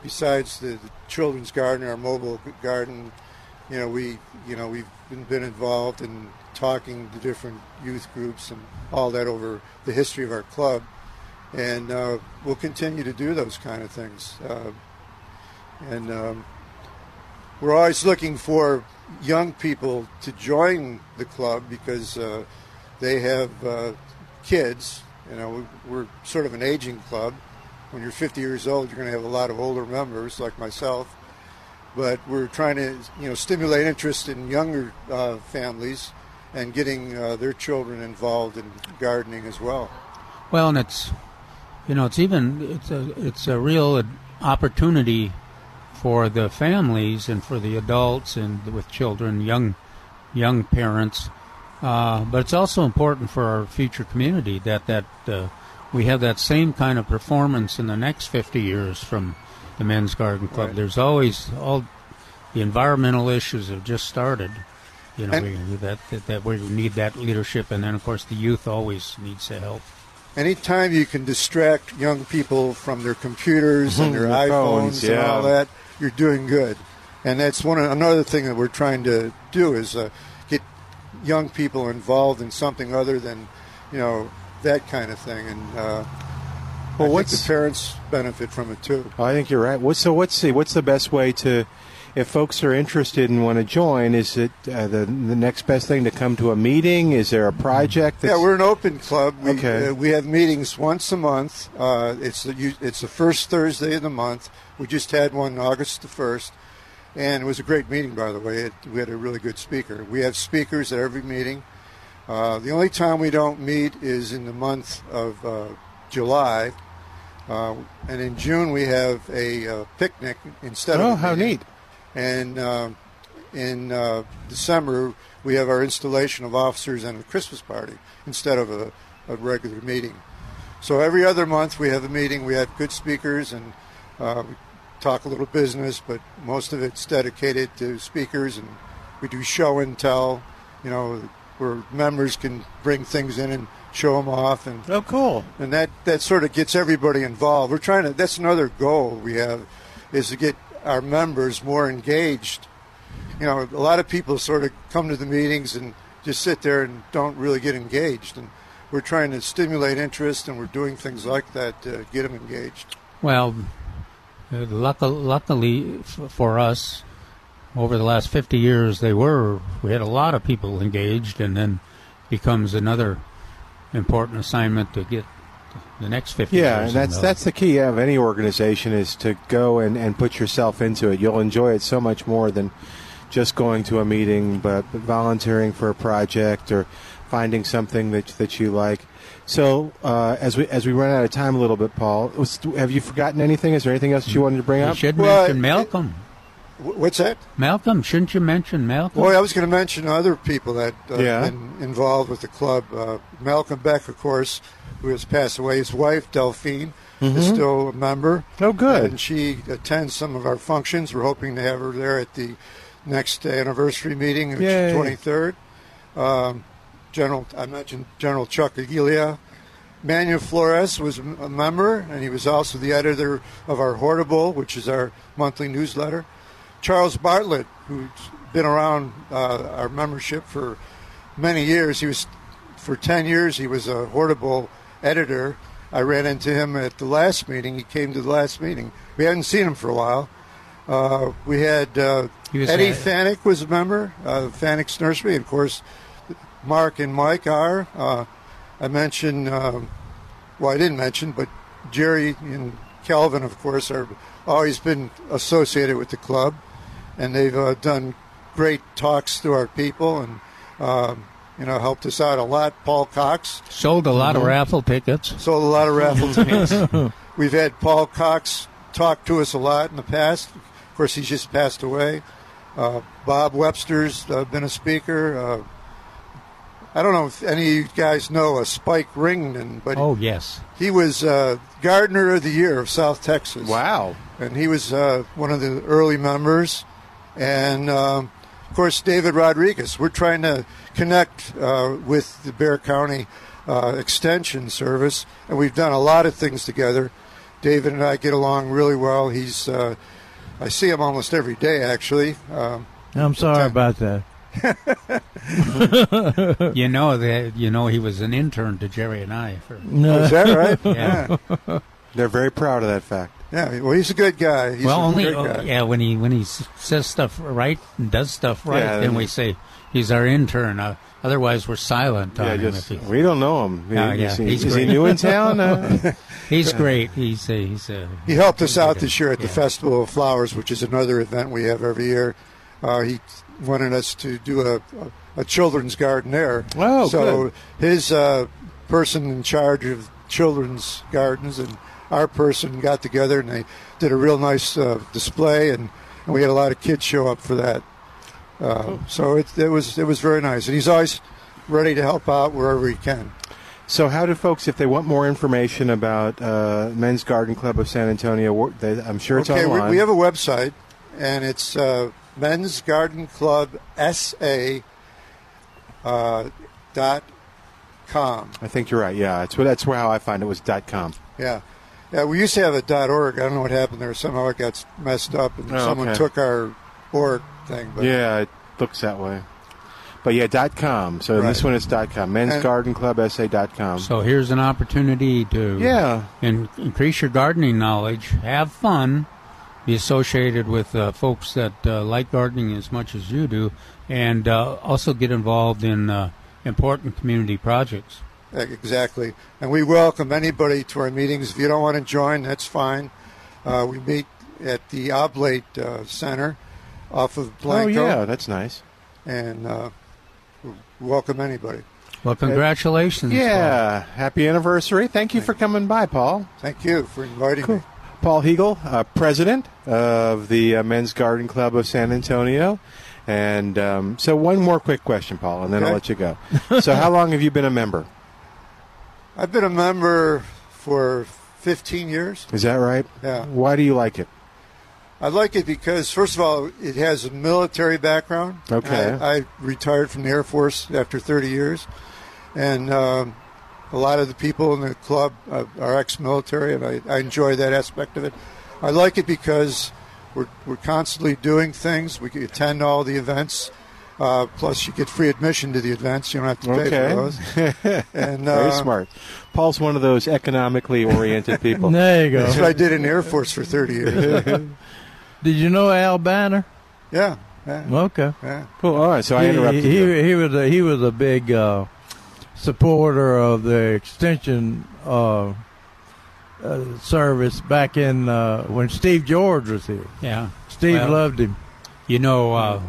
besides the, the children's garden, our mobile garden. You know, we you know we've been, involved in talking to different youth groups and all that over the history of our club, and uh, we'll continue to do those kind of things. Uh, and um, we're always looking for young people to join the club because uh, they have uh, kids. You know, we- we're sort of an aging club. When you're 50 years old, you're going to have a lot of older members like myself. But we're trying to, you know, stimulate interest in younger uh, families and getting uh, their children involved in gardening as well. Well, and it's you know it's even it's a it's a real opportunity for the families and for the adults and with children, young young parents. Uh, but it's also important for our future community that that uh, we have that same kind of performance in the next 50 years from the Men's Garden Club. Right. There's always all the environmental issues have just started. You know, we, that, that that we need that leadership, and then of course the youth always needs to help. anytime you can distract young people from their computers and their Their iPhones phones, and all that, you're doing good. And that's one another thing that we're trying to do is uh, get young people involved in something other than, you know, that kind of thing. And uh, I think what's- the parents benefit from it too. I think you're right. So what's the what's the best way to, if folks are interested and want to join, is it uh, the the next best thing to come to a meeting? Is there a project? That's, Yeah, we're an open club. We, Okay. uh, we have meetings once a month. Uh, it's the it's the first Thursday of the month. We just had one August the first, and it was a great meeting, by the way. It, we had a really good speaker. We have speakers at every meeting. Uh, the only time we don't meet is in the month of uh, July, uh, and in June we have a uh, picnic instead of. Oh, how neat. And uh, in uh, December, we have our installation of officers and a Christmas party instead of a, a regular meeting. So every other month we have a meeting. We have good speakers and uh, we talk a little business, but most of it's dedicated to speakers. And we do show and tell, you know, where members can bring things in and show them off. And oh, cool! And that that sort of gets everybody involved. We're trying to. That's another goal we have, is to get our members more engaged. You know, a lot of people sort of come to the meetings and just sit there and don't really get engaged. And we're trying to stimulate interest, and we're doing things like that to get them engaged. Well, uh, luckily, luckily for us, over the last 50 years, they were, we had a lot of people engaged, and then becomes another important assignment to get the next 50 Yeah, years. and that's in, that's the key of any organization is to go and, and put yourself into it. You'll enjoy it so much more than just going to a meeting, but, but volunteering for a project or finding something that that you like. So uh, as we as we run out of time a little bit, Paul, was, have you forgotten anything? Is there anything else that you wanted to bring You up? should mention Malcolm. What's that? Malcolm, shouldn't you mention Malcolm? Well, I was going to mention other people that uh, Yeah. have been involved with the club. Uh, Malcolm Beck, of course, who has passed away. His wife, Delphine, is Mhm. still a member. Oh, good. And she attends some of our functions. We're hoping to have her there at the next anniversary meeting, which Yay. is 23rd. Um, General, I mentioned General Chuck Aguilia. Manuel Flores was a member, and he was also the editor of our Hortible, which is our monthly newsletter. Charles Bartlett, who's been around uh, our membership for many years, he was for 10 years, he was a Hortible editor. I ran into him at the last meeting. He came to the last meeting. We hadn't seen him for a while. Uh, we had uh, Eddie Fanick was a member of Fanick's Nursery. Of course, Mark and Mike are. Uh, I mentioned, um, well, I didn't mention, but Jerry and Calvin, of course, are always been associated with the club, and they've uh, done great talks to our people and um, you know helped us out a lot. Paul Cox Sold a lot of Mhm. raffle tickets. sold a lot of raffle tickets. We've had Paul Cox talk to us a lot in the past. Of course, he's just passed away. Uh, Bob Webster's uh, been a speaker. Uh, I don't know if any of you guys know a Spike Rington, but Oh yes. he was uh, Gardener of the Year of South Texas. Wow. And he was uh, one of the early members. And, um, of course, David Rodriguez. We're trying to connect uh, with the Bexar County uh, Extension Service, and we've done a lot of things together. David and I get along really well. He's, uh, I see him almost every day, actually. Um, I'm sorry about that. you know that you know he was an intern to Jerry and I. For, Oh, is that right? yeah. They're very proud of that fact. Yeah, well, he's a good guy. He's well, a only great guy. yeah when he when he says stuff right and does stuff right, Yeah, then then- we say he's our intern. Uh, otherwise, we're silent on Yeah, him. just- if he- we don't know him. Oh, yeah, Is he- he's is he great. new in town? Uh, he's great. He's uh, he's uh, He helped us out this year at the Yeah. Festival of Flowers, which is another event we have every year. Uh, he wanted us to do a, a, a children's garden there. Oh, so good. his uh, person in charge of children's gardens and our person got together and they did a real nice uh, display, and, and we had a lot of kids show up for that. Uh, So it, it was it was very nice, and he's always ready to help out wherever he can. So, how do folks, if they want more information about uh, Men's Garden Club of San Antonio, they, I'm sure it's online? okay, we, we have a website, and it's uh, Men's Garden Club SA uh, dot com. I think you're right. Yeah, it's that's where how I find it was dot com. Yeah, yeah. We used to have a dot org. I don't know what happened there. Somehow it got messed up, and Oh, someone okay. took our org thing. But yeah, it looks that way. But yeah, dot com. So this one is dot com. Men's And- Garden Club SA dot com. So here's an opportunity to Yeah. in, increase your gardening knowledge, have fun, be associated with uh, folks that uh, like gardening as much as you do, and uh, also get involved in uh, important community projects. Exactly. And we welcome anybody to our meetings. If you don't want to join, that's fine. Uh, we meet at the Oblate uh, Center off of Blanco. oh yeah, that's nice. And uh, we welcome anybody. Well, congratulations. Yeah, happy anniversary. Thank you for coming by, Paul. Thank you for inviting me. Paul Hegel, uh, president of the uh, Men's Garden Club of San Antonio. And um, so, one more quick question, Paul, and then I'll let you go. so, how long have you been a member? I've been a member for 15 years. Is that right? Yeah. Why do you like it? I like it because, first of all, it has a military background. Okay. I, I retired from the Air Force after 30 years, and um, a lot of the people in the club uh, are ex-military, and I, I enjoy that aspect of it. I like it because we're, we're constantly doing things. We attend all the events. Uh, plus, you get free admission to the events. You don't have to pay Okay. for those. And, Very uh, smart. Paul's one of those economically oriented people. There you go. That's what I did in the Air Force for 30 years. Did you know Al Banner? yeah. yeah. Okay. Yeah. Cool. All right. So I interrupted he, you. he was a, he was a big uh, supporter of the extension uh, uh, service back in uh, when Steve George was here. Yeah. Steve Well, loved him. You know, uh,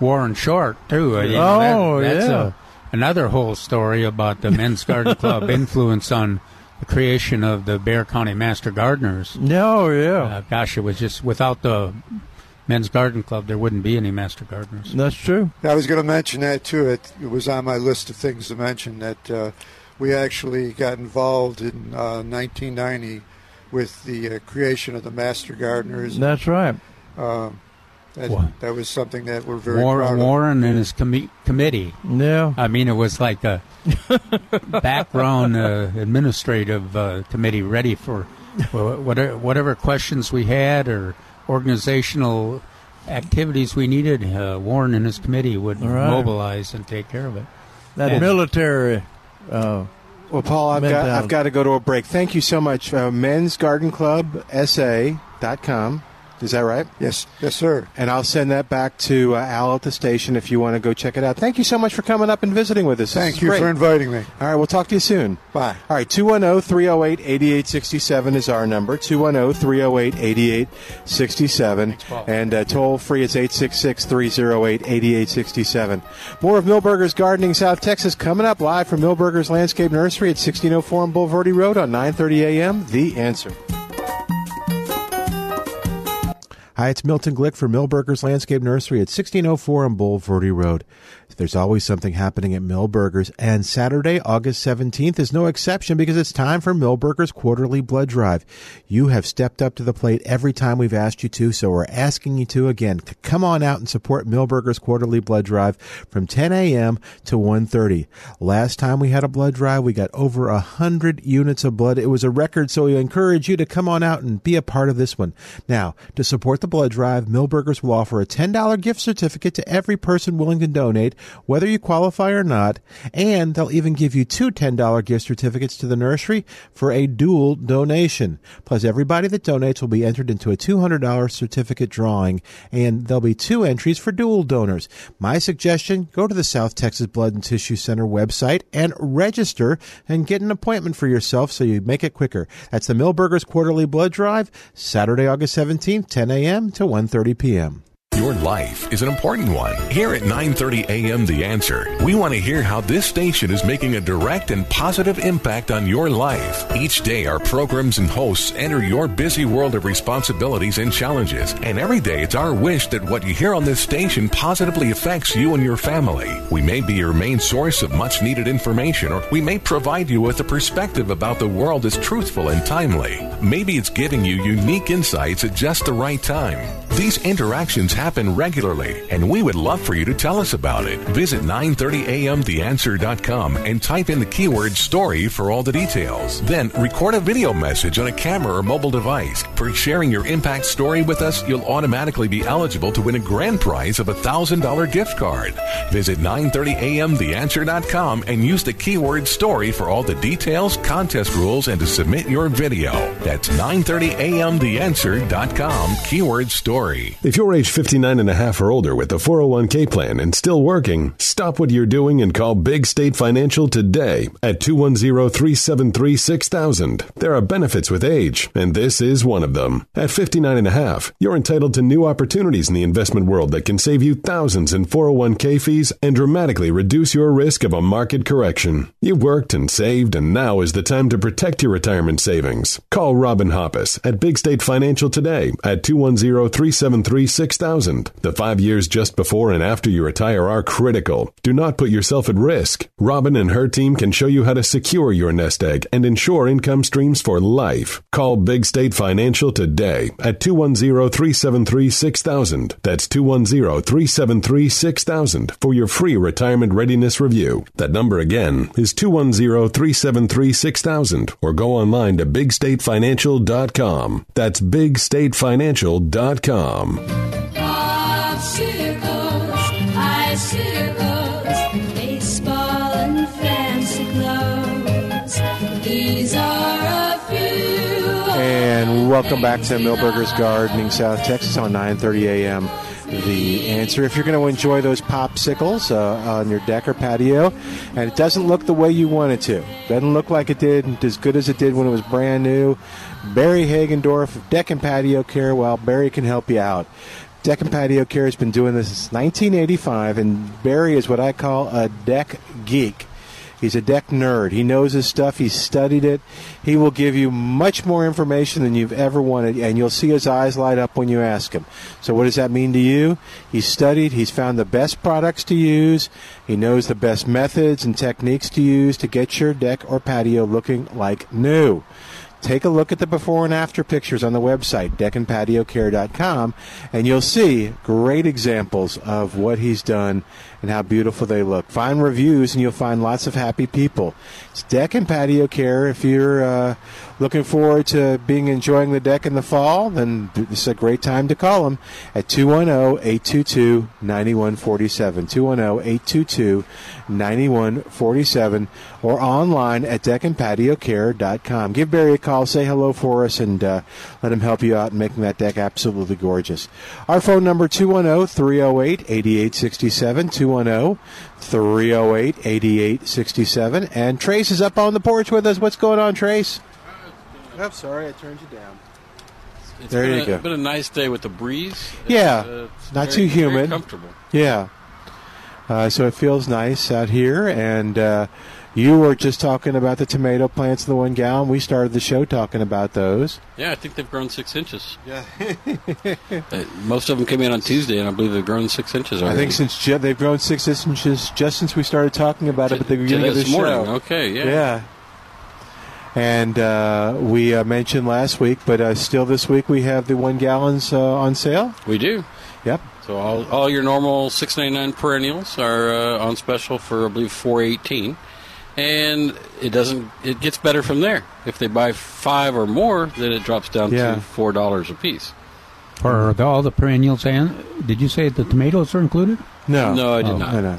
Warren Short, too. You know, Oh, that- that's yeah. a, another whole story about the Men's Garden Club influence on the creation of the Bexar County Master Gardeners. Oh yeah, Uh, gosh, it was just without the Men's Garden Club, there wouldn't be any Master Gardeners. that's true. I was going to mention that too. It, it was on my list of things to mention that uh, we actually got involved in uh, 1990 with the uh, creation of the Master Gardeners. That's right. Um, that, that was something that we're very proud Warren, of. Warren and his commi- committee. Yeah. I mean, it was like a background uh, administrative uh, committee ready for whatever, whatever questions we had or organizational activities we needed. Uh, Warren and his committee would Right. mobilize and take care of it. That And- military Uh, Well, Paul, I've got. I've got to go to a break. Thank you so much. Uh, Men's Garden Club SA.com. Is that right? Yes, yes, sir. And I'll send that back to uh, Al at the station if you want to go check it out. Thank you so much for coming up and visiting with us. This Thank you great. for inviting me. All right, we'll talk to you soon. Bye. All right, oh, 210 308 8867 is our number. 210 308 8867. And uh, toll free is 866 308 8867. More of Milberger's Gardening South Texas coming up live from Milberger's Landscape Nursery at 1604 on Bulverde Road on 930 a.m. The answer. Hi, it's Milton Glick for Milberger's Landscape Nursery at 1604 on Bulverde Road. There's always something happening at Milberger's, and Saturday, August 17th is no exception because it's time for Milberger's Quarterly Blood Drive. You have stepped up to the plate every time we've asked you to, so we're asking you to again. to Come on out and support Milberger's Quarterly Blood Drive from 10 a.m. to 1.30. Last time we had a blood drive, we got over 100 units of blood. It was a record, so we encourage you to come on out and be a part of this one. Now, to support the blood drive, Milberger's will offer a $10 gift certificate to every person willing to donate, whether you qualify or not, and they'll even give you two $10 gift certificates to the nursery for a dual donation. Plus, everybody that donates will be entered into a $200 certificate drawing, and there'll be two entries for dual donors. My suggestion go to the South Texas Blood and Tissue Center website and register and get an appointment for yourself so you make it quicker. That's the Milberger's Quarterly Blood Drive, Saturday, August 17th, 10 a.m. to 1.30 p.m. Your life is an important one. Here at 9:30 a.m. The Answer, we want to hear how this station is making a direct and positive impact on your life. Each day our programs and hosts enter your busy world of responsibilities and challenges, and every day it's our wish that what you hear on this station positively affects you and your family. We may be your main source of much needed information or we may provide you with a perspective about the world that's truthful and timely. Maybe it's giving you unique insights at just the right time. These interactions happen regularly, and we would love for you to tell us about it. Visit 930amtheanswer.com and type in the keyword story for all the details. Then record a video message on a camera or mobile device. For sharing your impact story with us, you'll automatically be eligible to win a grand prize of a $1,000 gift card. Visit 930amtheanswer.com and use the keyword story for all the details, contest rules, and to submit your video. That's 930amtheanswer.com, keyword story. If you're age 59 and a half or older with a 401k plan and still working, stop what you're doing and call Big State Financial today at 210-373-6000. There are benefits with age, and this is one of them. At 59 and a half, you're entitled to new opportunities in the investment world that can save you thousands in 401k fees and dramatically reduce your risk of a market correction. You've worked and saved, and now is the time to protect your retirement savings. Call Robin Hoppus at Big State Financial today at 210-373-6000. The five years just before and after you retire are critical. Do not put yourself at risk. Robin and her team can show you how to secure your nest egg and ensure income streams for life. Call Big State Financial today at 210-373-6000. That's 210-373-6000 for your free retirement readiness review. That number again is 210-373-6000 or go online to bigstatefinancial.com. That's bigstatefinancial.com. Popsicles, icicles, baseball and fancy clothes. These are a few. And welcome back to Milberger's Gardening South Texas on 9:30 a.m. The answer: If you're going to enjoy those popsicles uh, on your deck or patio, and it doesn't look the way you want it to, doesn't look like it did as good as it did when it was brand new, Barry Hagendorf, Deck and Patio Care. Well, Barry can help you out. Deck and Patio Care has been doing this since 1985, and Barry is what I call a deck geek. He's a deck nerd. He knows his stuff. He's studied it. He will give you much more information than you've ever wanted, and you'll see his eyes light up when you ask him. So, what does that mean to you? He's studied. He's found the best products to use. He knows the best methods and techniques to use to get your deck or patio looking like new. Take a look at the before and after pictures on the website, deckandpatiocare.com, and you'll see great examples of what he's done and how beautiful they look. Find reviews, and you'll find lots of happy people. It's Deck and Patio Care. If you're uh, looking forward to being enjoying the deck in the fall, then this is a great time to call them at 210-822-9147. 210-822-9147 or online at deckandpatiocare.com. Give Barry a call, say hello for us, and uh, let him help you out in making that deck absolutely gorgeous. Our phone number 210-308-8867, 210-308-8867. And Trace is up on the porch with us. What's going on, Trace? I'm sorry, I turned you down. It's There been you a, go. Been a nice day with the breeze. Yeah, It's, uh, it's not very- too very humid. comfortable. Yeah. Uh, so it feels nice out here. And uh, you were just talking about the tomato plants in the one gallon. We started the show talking about those. Yeah, I think they've grown six inches. Yeah. Uh, most of them came in on Tuesday, and I believe they've grown six inches Already. I think since they've grown six inches just since we started talking about it at the beginning of the this morning. Okay, yeah. Yeah. And uh, we uh, mentioned last week, but uh, still this week we have the one gallons uh, on sale. We do. Yep. So all, all your normal six ninety nine perennials are uh, on special for I believe four eighteen, and it doesn't. It gets better from there. If they buy five or more, then it drops down Yeah. to four dollars a piece. For all the perennials and did you say the tomatoes are included? No, No, I did Oh. not. No, no.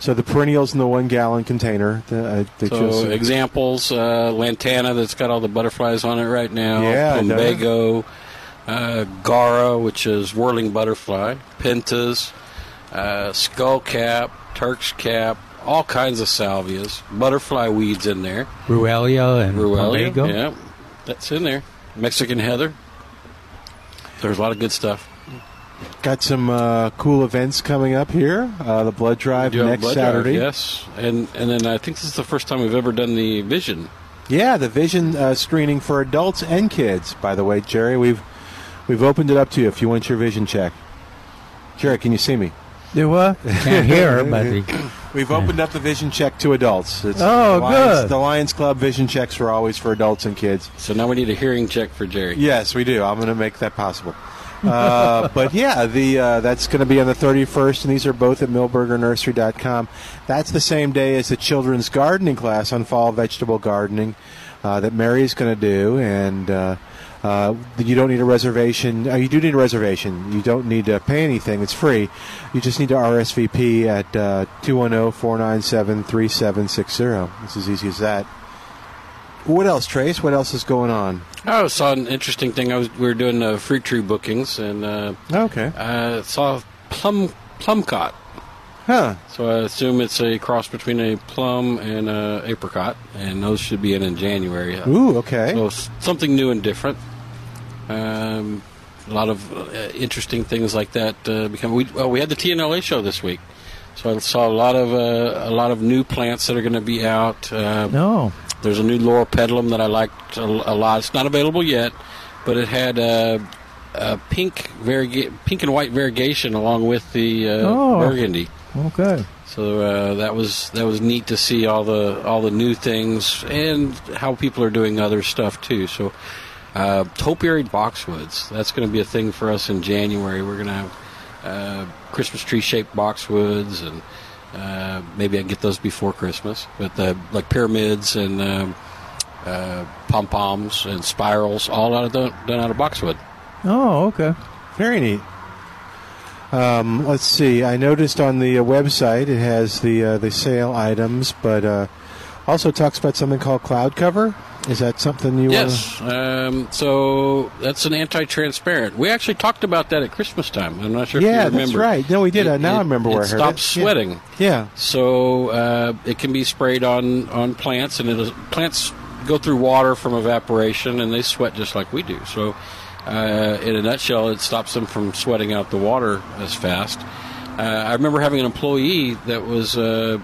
So the perennials in the one gallon container. The, uh, that So you'll examples: uh, lantana that's got all the butterflies on it right now. Yeah, it does. plumbago, uh, gaura, which is whirling butterfly, pentas, uh, skullcap, Turk's cap, all kinds of salvias, butterfly weeds in there. Ruellia and Ruellia, plumbago? yeah, that's in there. Mexican heather. There's a lot of good stuff. Got some uh, cool events coming up here. Uh, the blood drive We do have next blood drive, Saturday. yes, and and then I think this is the first time we've ever done the vision. Yeah, the vision uh, screening for adults and kids. By the way, Jerry, we've we've opened it up to you if you want your vision check. Jerry, can you see me? Do what? Can't hear, but the- we've opened up the vision check to adults. It's Oh, the Lions, good. The Lions Club vision checks are always for adults and kids. So now we need a hearing check for Jerry. Yes, we do. I'm going to make that possible. Uh, but yeah, the uh, that's going to be on the 31st, and these are both at millburgernursery.com. That's the same day as the children's gardening class on fall vegetable gardening uh, that is going to do, and uh, uh, you don't need a reservation. Uh, you do need a reservation. You don't need to pay anything. It's free. You just need to RSVP at uh, 210-497-3760. It's as easy as that. What else, Trace? What else is going on? I saw an interesting thing. I was we were doing uh, fruit tree bookings, and uh, Okay. I saw plum plumcot. Huh. So I assume it's a cross between a plum and a apricot, and those should be in in January. Ooh, okay. So something new and different. Um, a lot of uh, interesting things like that uh, become. We well, we had the TNLA show this week, so I saw a lot of uh, a lot of new plants that are going to be out. Uh, No. There's a new Loropetalum that I liked a, a lot. It's not available yet, but it had uh, a pink variega- pink and white variegation along with the uh, Oh. burgundy. Okay. So uh, that was that was neat to see all the all the new things and how people are doing other stuff too. So uh, topiary boxwoods that's going to be a thing for us in January. We're going to have uh, Christmas tree shaped boxwoods and uh, maybe I can get those before Christmas. But uh, like pyramids and um, uh, pom poms and spirals, all out of done, done out of boxwood. Oh, okay. Very neat. Um, let's see. I noticed on the uh, website it has the uh, the sale items, but uh, also talks about something called cloud cover. Is that something you Yes. Um, so that's an anti-transpirant. We actually talked about that at Christmas time. I'm not sure Yeah, if you remember. that's right. No, we did. Uh, now I remember where I it heard stops it. Sweating. Yeah. So uh, it can be sprayed on on plants, and it plants go through water from evaporation, and they sweat just like we do. So, uh, in a nutshell, it stops them from sweating out the water as fast. Uh, I remember having an employee that was uh,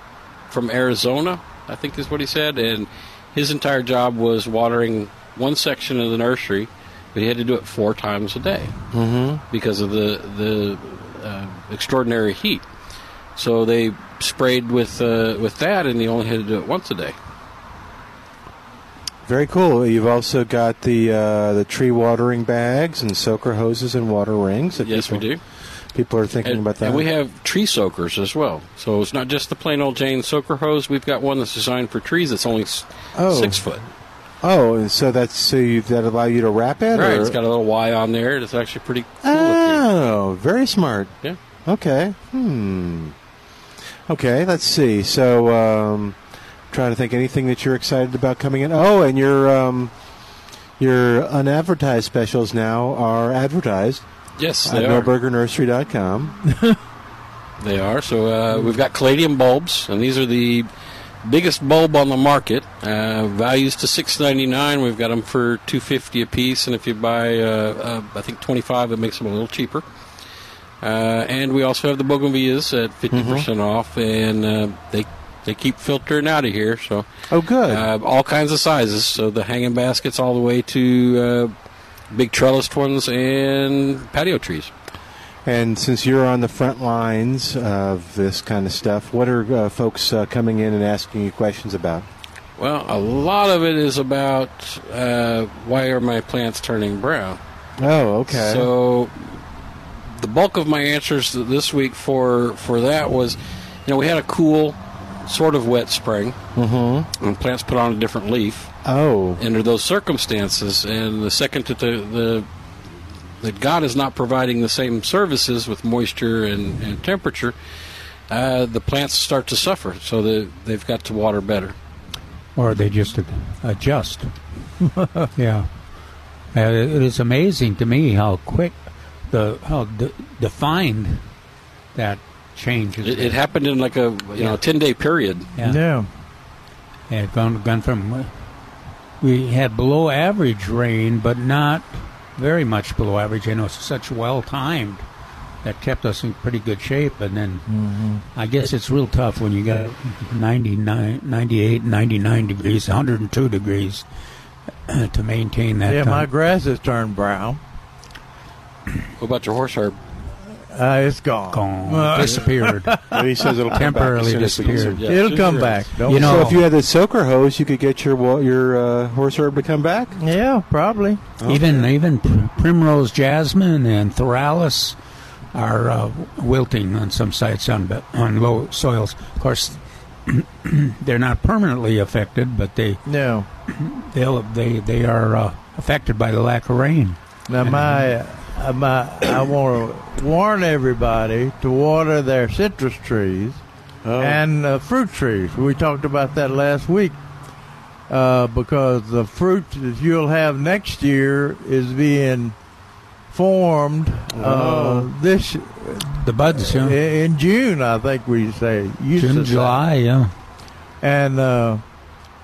from Arizona, I think is what he said, and his entire job was watering one section of the nursery, but he had to do it four times a day Mhm. because of the the uh, extraordinary heat. So they sprayed with uh, with that, and he only had to do it once a day. Very cool. You've also got the uh, the tree watering bags and soaker hoses and water rings. Yes, we do. People are thinking And, about that. and we have tree soakers as well. So it's not just the plain old Jane soaker hose. We've got one that's designed for trees that's only Oh. six foot. oh, and so that's so you, that allow you to wrap it. Right. or- It's got a little Y on there. It's actually pretty cool. looking. Oh, very smart. Yeah. Okay. Hmm. Okay, let's see. So, um, trying to think anything that you're excited about coming in. Oh, and your um, your unadvertised specials now are advertised Yes, at they are. millburgernursery.com. They are. So uh, we've got caladium bulbs, and these are the biggest bulb on the market. Uh, values to six ninety nine. We've got them for two fifty a piece, and if you buy, uh, uh, I think twenty five, it makes them a little cheaper. Uh, and we also have the bougainvilleas at 50% Mm-hmm. off, and uh, they they keep filtering out of here. So Oh, good. uh, all kinds of sizes. So the hanging baskets all the way to uh, big trellised ones and patio trees. And since you're on the front lines of this kind of stuff, what are uh, folks uh, coming in and asking you questions about? Well, a lot of it is about uh, why are my plants turning brown. Oh, okay. So the bulk of my answers this week for for that was, you know, we had a cool, sort of wet spring, Mm-hmm. and plants put on a different leaf Oh, under those circumstances. And the second that the, the that God is not providing the same services with moisture and, and temperature, uh, the plants start to suffer. So the, they've got to water better. or they just adjust. yeah, uh, it is amazing to me how quick the how de- defined that change. It, it happened in like a you know ten day period. Yeah. Yeah. It gone, gone from we had below average rain, but not very much below average. You know, such well timed that kept us in pretty good shape. And then Mm-hmm. I guess it's real tough when you got 99, 98, 99 degrees, 102 degrees to maintain that. Yeah, my grass has turned brown. What about your horse herb? Uh, it's gone. Gone. Disappeared. He says it'll come Temporarily as soon as we can- disappeared. Yeah, It'll come back. Don't You know- so if you had the soaker hose, you could get your wa- your uh, horse herb to come back. Yeah, probably. Even even primrose jasmine and thryallis are uh, wilting on some sites on on low soils. Of course, they're not permanently affected, but they No. they'll, they they are uh, affected by the lack of rain. Now my uh, my I want to warn everybody to water their citrus trees Oh. and uh, fruit trees. We talked about that last week uh, because the fruit that you'll have next year is being formed uh, Oh. this The buds, in, yeah. in June. I think we say used to June, say. July, yeah. and uh,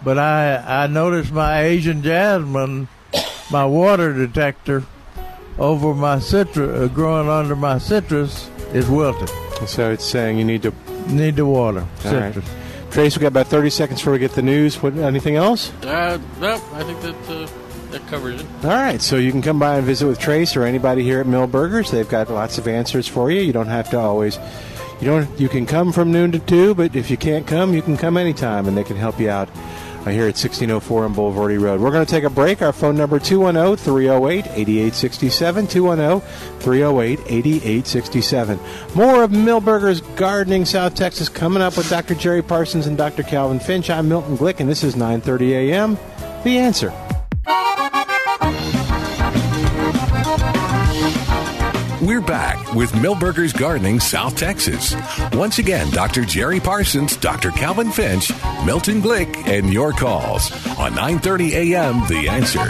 but I I noticed my Asian jasmine, my water detector over my citrus, uh, growing under my citrus is wilted. So it's saying you need to. Need to water All right. citrus. Trace, we got about thirty seconds before we get the news. What? Anything else? Uh, no, I think that uh, that covers it. All right, so you can come by and visit with Trace or anybody here at Milberger's. They've got lots of answers for you. You don't have to always. You don't. You can come from noon to two, but if you can't come, you can come anytime, and they can help you out. Uh, here at 1604 on Bulverde Road. We're going to take a break. Our phone number 210-308-8867, 210-308-8867. More of Milberger's Gardening South Texas coming up with Dr. Jerry Parsons and Dr. Calvin Finch. I'm Milton Glick, and this is 9:30 a.m. The Answer. We're back with Milberger's Gardening South Texas. Once again, Dr. Jerry Parsons, Dr. Calvin Finch, Milton Glick, and your calls on 9:30 a.m. The Answer.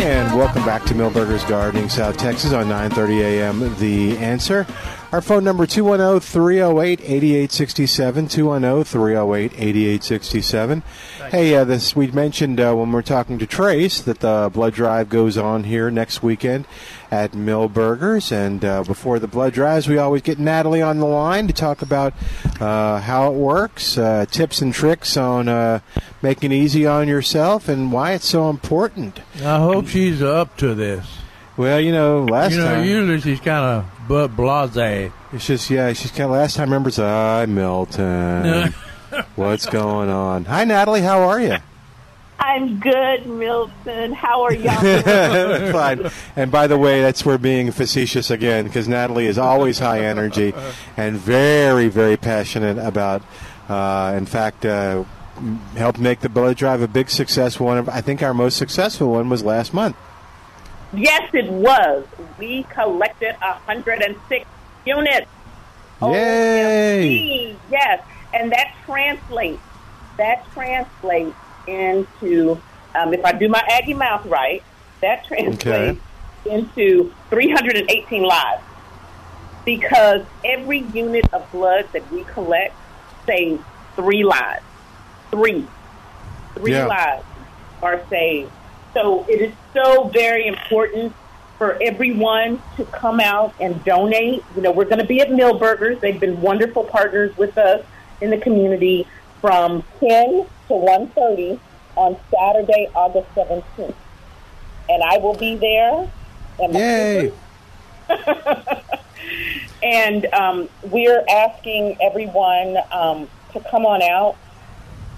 And welcome back to Milberger's Gardening South Texas on 9:30 a.m. The Answer. Our phone number 210-308-8867 210-308-8867. Hey, uh, this we mentioned uh, when we're talking to Trace that the blood drive goes on here next weekend at Milberger's and uh, before the blood drives we always get Natalie on the line to talk about uh, how it works, uh, tips and tricks on uh, making it easy on yourself and why it's so important. I hope she's up to this. Well, you know, last you know, time usually she's kind of but blase. it's just yeah, she's kind of last time remembers. Hi, Milton. What's going on? Hi, Natalie. How are you? I'm good, Milton. How are y'all? Fine. And by the way, that's we're being facetious again because Natalie is always high energy and very, very passionate about. Uh, in fact, uh, helped make the Bullet drive a big success. One of, I think, our most successful one was last month. Yes, it was. We collected 106 units. Yay! Yes, and that translates. That translates into, um, if I do my Aggie mouth right, that translates into 318 lives. Because every unit of blood that we collect saves three lives. Three. Three Yeah. lives are saved. So it is so very important for everyone to come out and donate. You know, we're going to be at Milberger's. They've been wonderful partners with us in the community from 10 to 1.30 on Saturday, August 17th. And I will be there. And Yay! and um, we're asking everyone um, to come on out.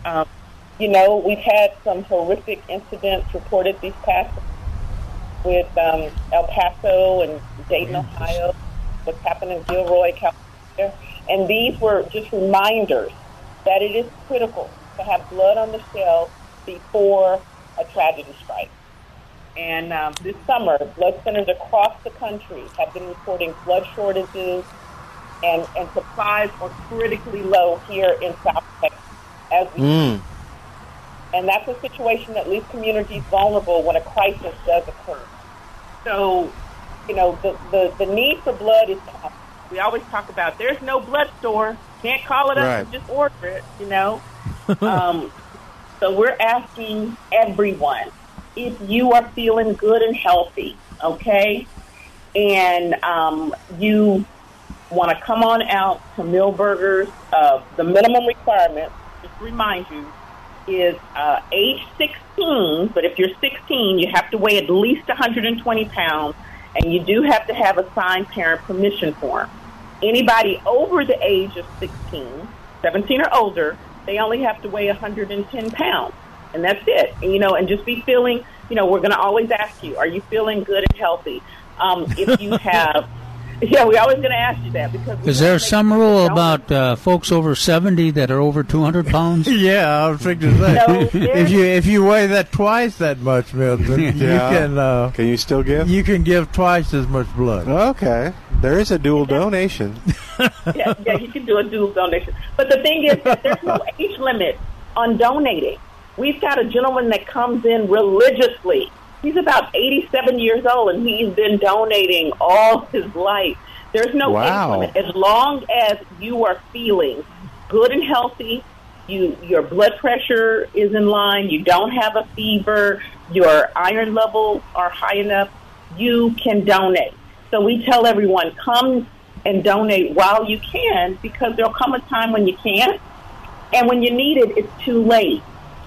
Um, you know, we've had some horrific incidents reported these past with um, El Paso and Dayton, Ohio, what's happened in Gilroy, California. And these were just reminders that it is critical to have blood on the shelf before a tragedy strikes. And um, this summer, blood centers across the country have been reporting blood shortages, and, and supplies are critically low here in South Texas. As we Mm. And that's a situation that leaves communities vulnerable when a crisis does occur. So, you know, the, the, the need for blood is constant. We always talk about there's no blood store. Can't call it up Right. and just order it, you know. um, so we're asking everyone if you are feeling good and healthy, okay, and um, you want to come on out to Milberger's, uh, the minimum requirement, just remind you, is uh, age 16, but if you're 16, you have to weigh at least 120 pounds, and you do have to have a signed parent permission form. Anybody over the age of 16, 17 or older, they only have to weigh 110 pounds, and that's it. And, you know, and just be feeling, you know, we're going to always ask you, are you feeling good and healthy? Um, if you have, yeah, we're always going to ask you that because Is there some rule about uh, folks over 70 that are over 200 pounds? yeah, I was thinking that. say, No, if you if you weigh that twice that much, Milton, you can uh, can you still give? You can give twice as much blood. Okay, there is a dual donation. yeah, yeah, you can do a dual donation. But the thing is, that there's no age limit on donating. We've got a gentleman that comes in religiously. He's about 87 years old, and he's been donating all his life. There's no Wow. age limit. As long as you are feeling good and healthy, you your blood pressure is in line, you don't have a fever, your iron levels are high enough, you can donate. So we tell everyone, come and donate while you can because there'll come a time when you can't. And when you need it, it's too late.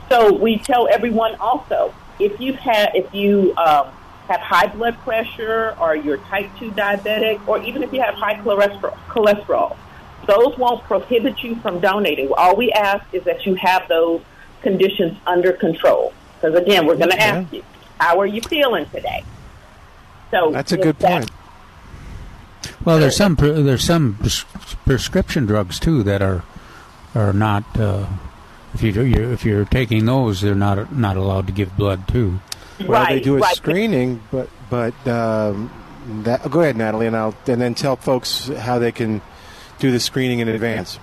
So we tell everyone also, if you have, if you um, have high blood pressure or you're type 2 diabetic or even if you have high cholesterol, cholesterol, those won't prohibit you from donating. All we ask is that you have those conditions under control. Because again, we're going to Okay. ask you, how are you feeling today? So That's a good that- point. Well, there's some pre- there's some pres- prescription drugs too that are are not. Uh, if you you if you're taking those, they're not not allowed to give blood too. Well, they do a screening, but but um, that. Go ahead, Natalie, and I'll and then tell folks how they can do the screening in advance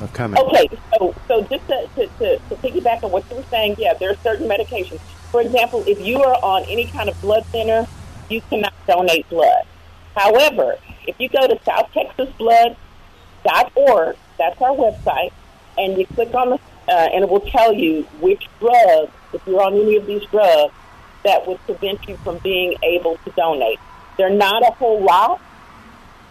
of coming. Okay, so so just to, to, to, to piggyback on what you were saying, yeah, there are certain medications. For example, if you are on any kind of blood thinner, you cannot donate blood. However, if you go to southtexasblood.org, that's our website, and you click on the, uh, and it will tell you which drug, if you're on any of these drugs, that would prevent you from being able to donate. They're not a whole lot,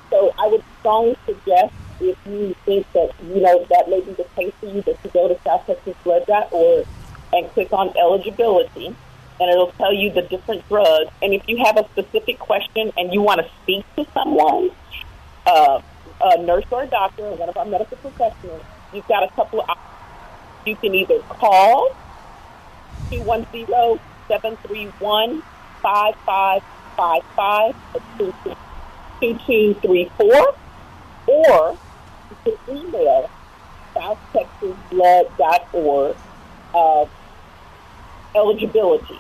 so I would strongly suggest if you think that, you know, that may be the case for you, that you go to South Texas southtexasblood.org and click on eligibility, and it'll tell you the different drugs. And if you have a specific question and you want to speak to someone, uh, a nurse or a doctor or one of our medical professionals, you've got a couple of options. You can either call 210 731 5555 2234 or you can email southtexasblood.org uh, eligibility.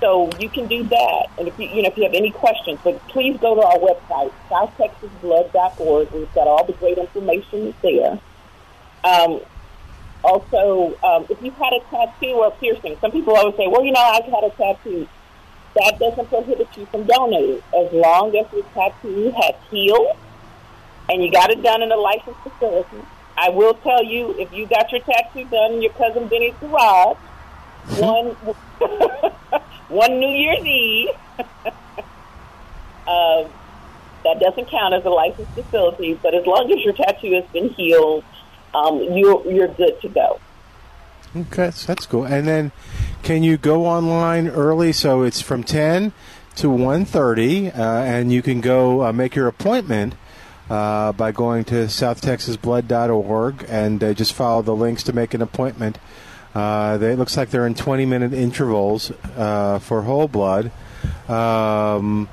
So you can do that, and if you you know if you have any questions, but please go to our website southtexasblood.org. We've got all the great information there. Um, also, um, if you've had a tattoo or a piercing, some people always say, "Well, you know, I've had a tattoo." That doesn't prohibit you from donating as long as your tattoo has healed and you got it done in a licensed facility. I will tell you, if you got your tattoo done in your cousin Benny's garage, one one New Year's Eve, uh, that doesn't count as a licensed facility. But as long as your tattoo has been healed, um, you're you're good to go. Okay, so that's cool. And then, can you go online early? So it's from ten to 1.30, uh, and you can go uh, make your appointment uh, by going to southtexasblood.org and uh, just follow the links to make an appointment. Uh, they, it looks like they're in 20 minute intervals uh, for whole blood. Um,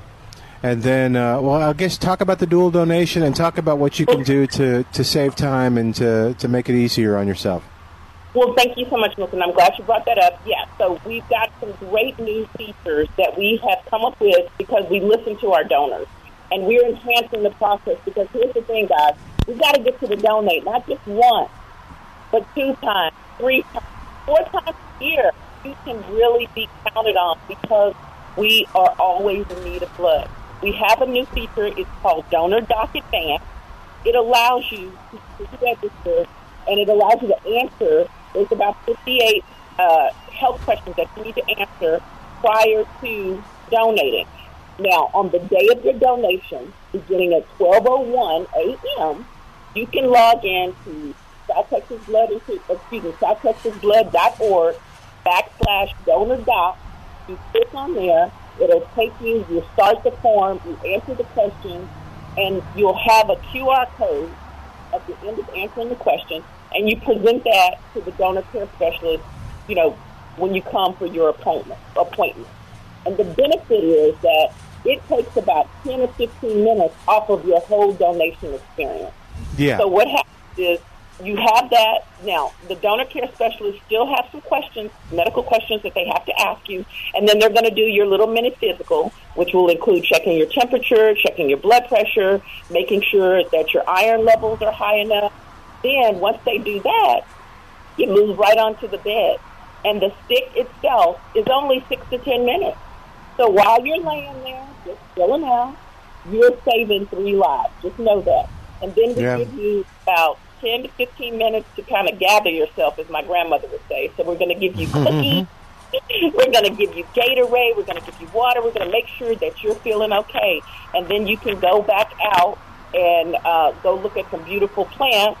and then, uh, well, I guess talk about the dual donation and talk about what you can do to, to save time and to, to make it easier on yourself. Well, thank you so much, Milton. I'm glad you brought that up. Yeah, so we've got some great new features that we have come up with because we listen to our donors. And we're enhancing the process because here's the thing, guys. We've got to get to the donate, not just once, but two times, three times, four times a year. You can really be counted on because we are always in need of blood. We have a new feature. It's called Donor Doc Advance. It allows you to register and it allows you to answer. There's about 58 uh, health questions that you need to answer prior to donating. Now, on the day of your donation, beginning at 12:01 a.m., you can log in to South Texas Blood, excuse me, SouthTexasBlood.org backslash donor doc. You click on there. It'll take you. You start the form. You answer the questions, and you'll have a QR code at the end of answering the question, and you present that to the donor care specialist. You know, when you come for your appointment. Appointment. And the benefit is that it takes about 10 or 15 minutes off of your whole donation experience. Yeah. So what happens is you have that. Now, the donor care specialist still has some questions, medical questions that they have to ask you, and then they're going to do your little mini physical, which will include checking your temperature, checking your blood pressure, making sure that your iron levels are high enough. Then, once they do that, you move right onto the bed. And the stick itself is only six to ten minutes. So while you're laying there, just chilling out, you're saving three lives. Just know that. And then we Yeah. give you about 10 to 15 minutes to kind of gather yourself, as my grandmother would say. So we're going to give you cookies. we're going to give you Gatorade. We're going to give you water. We're going to make sure that you're feeling okay. And then you can go back out and uh, go look at some beautiful plants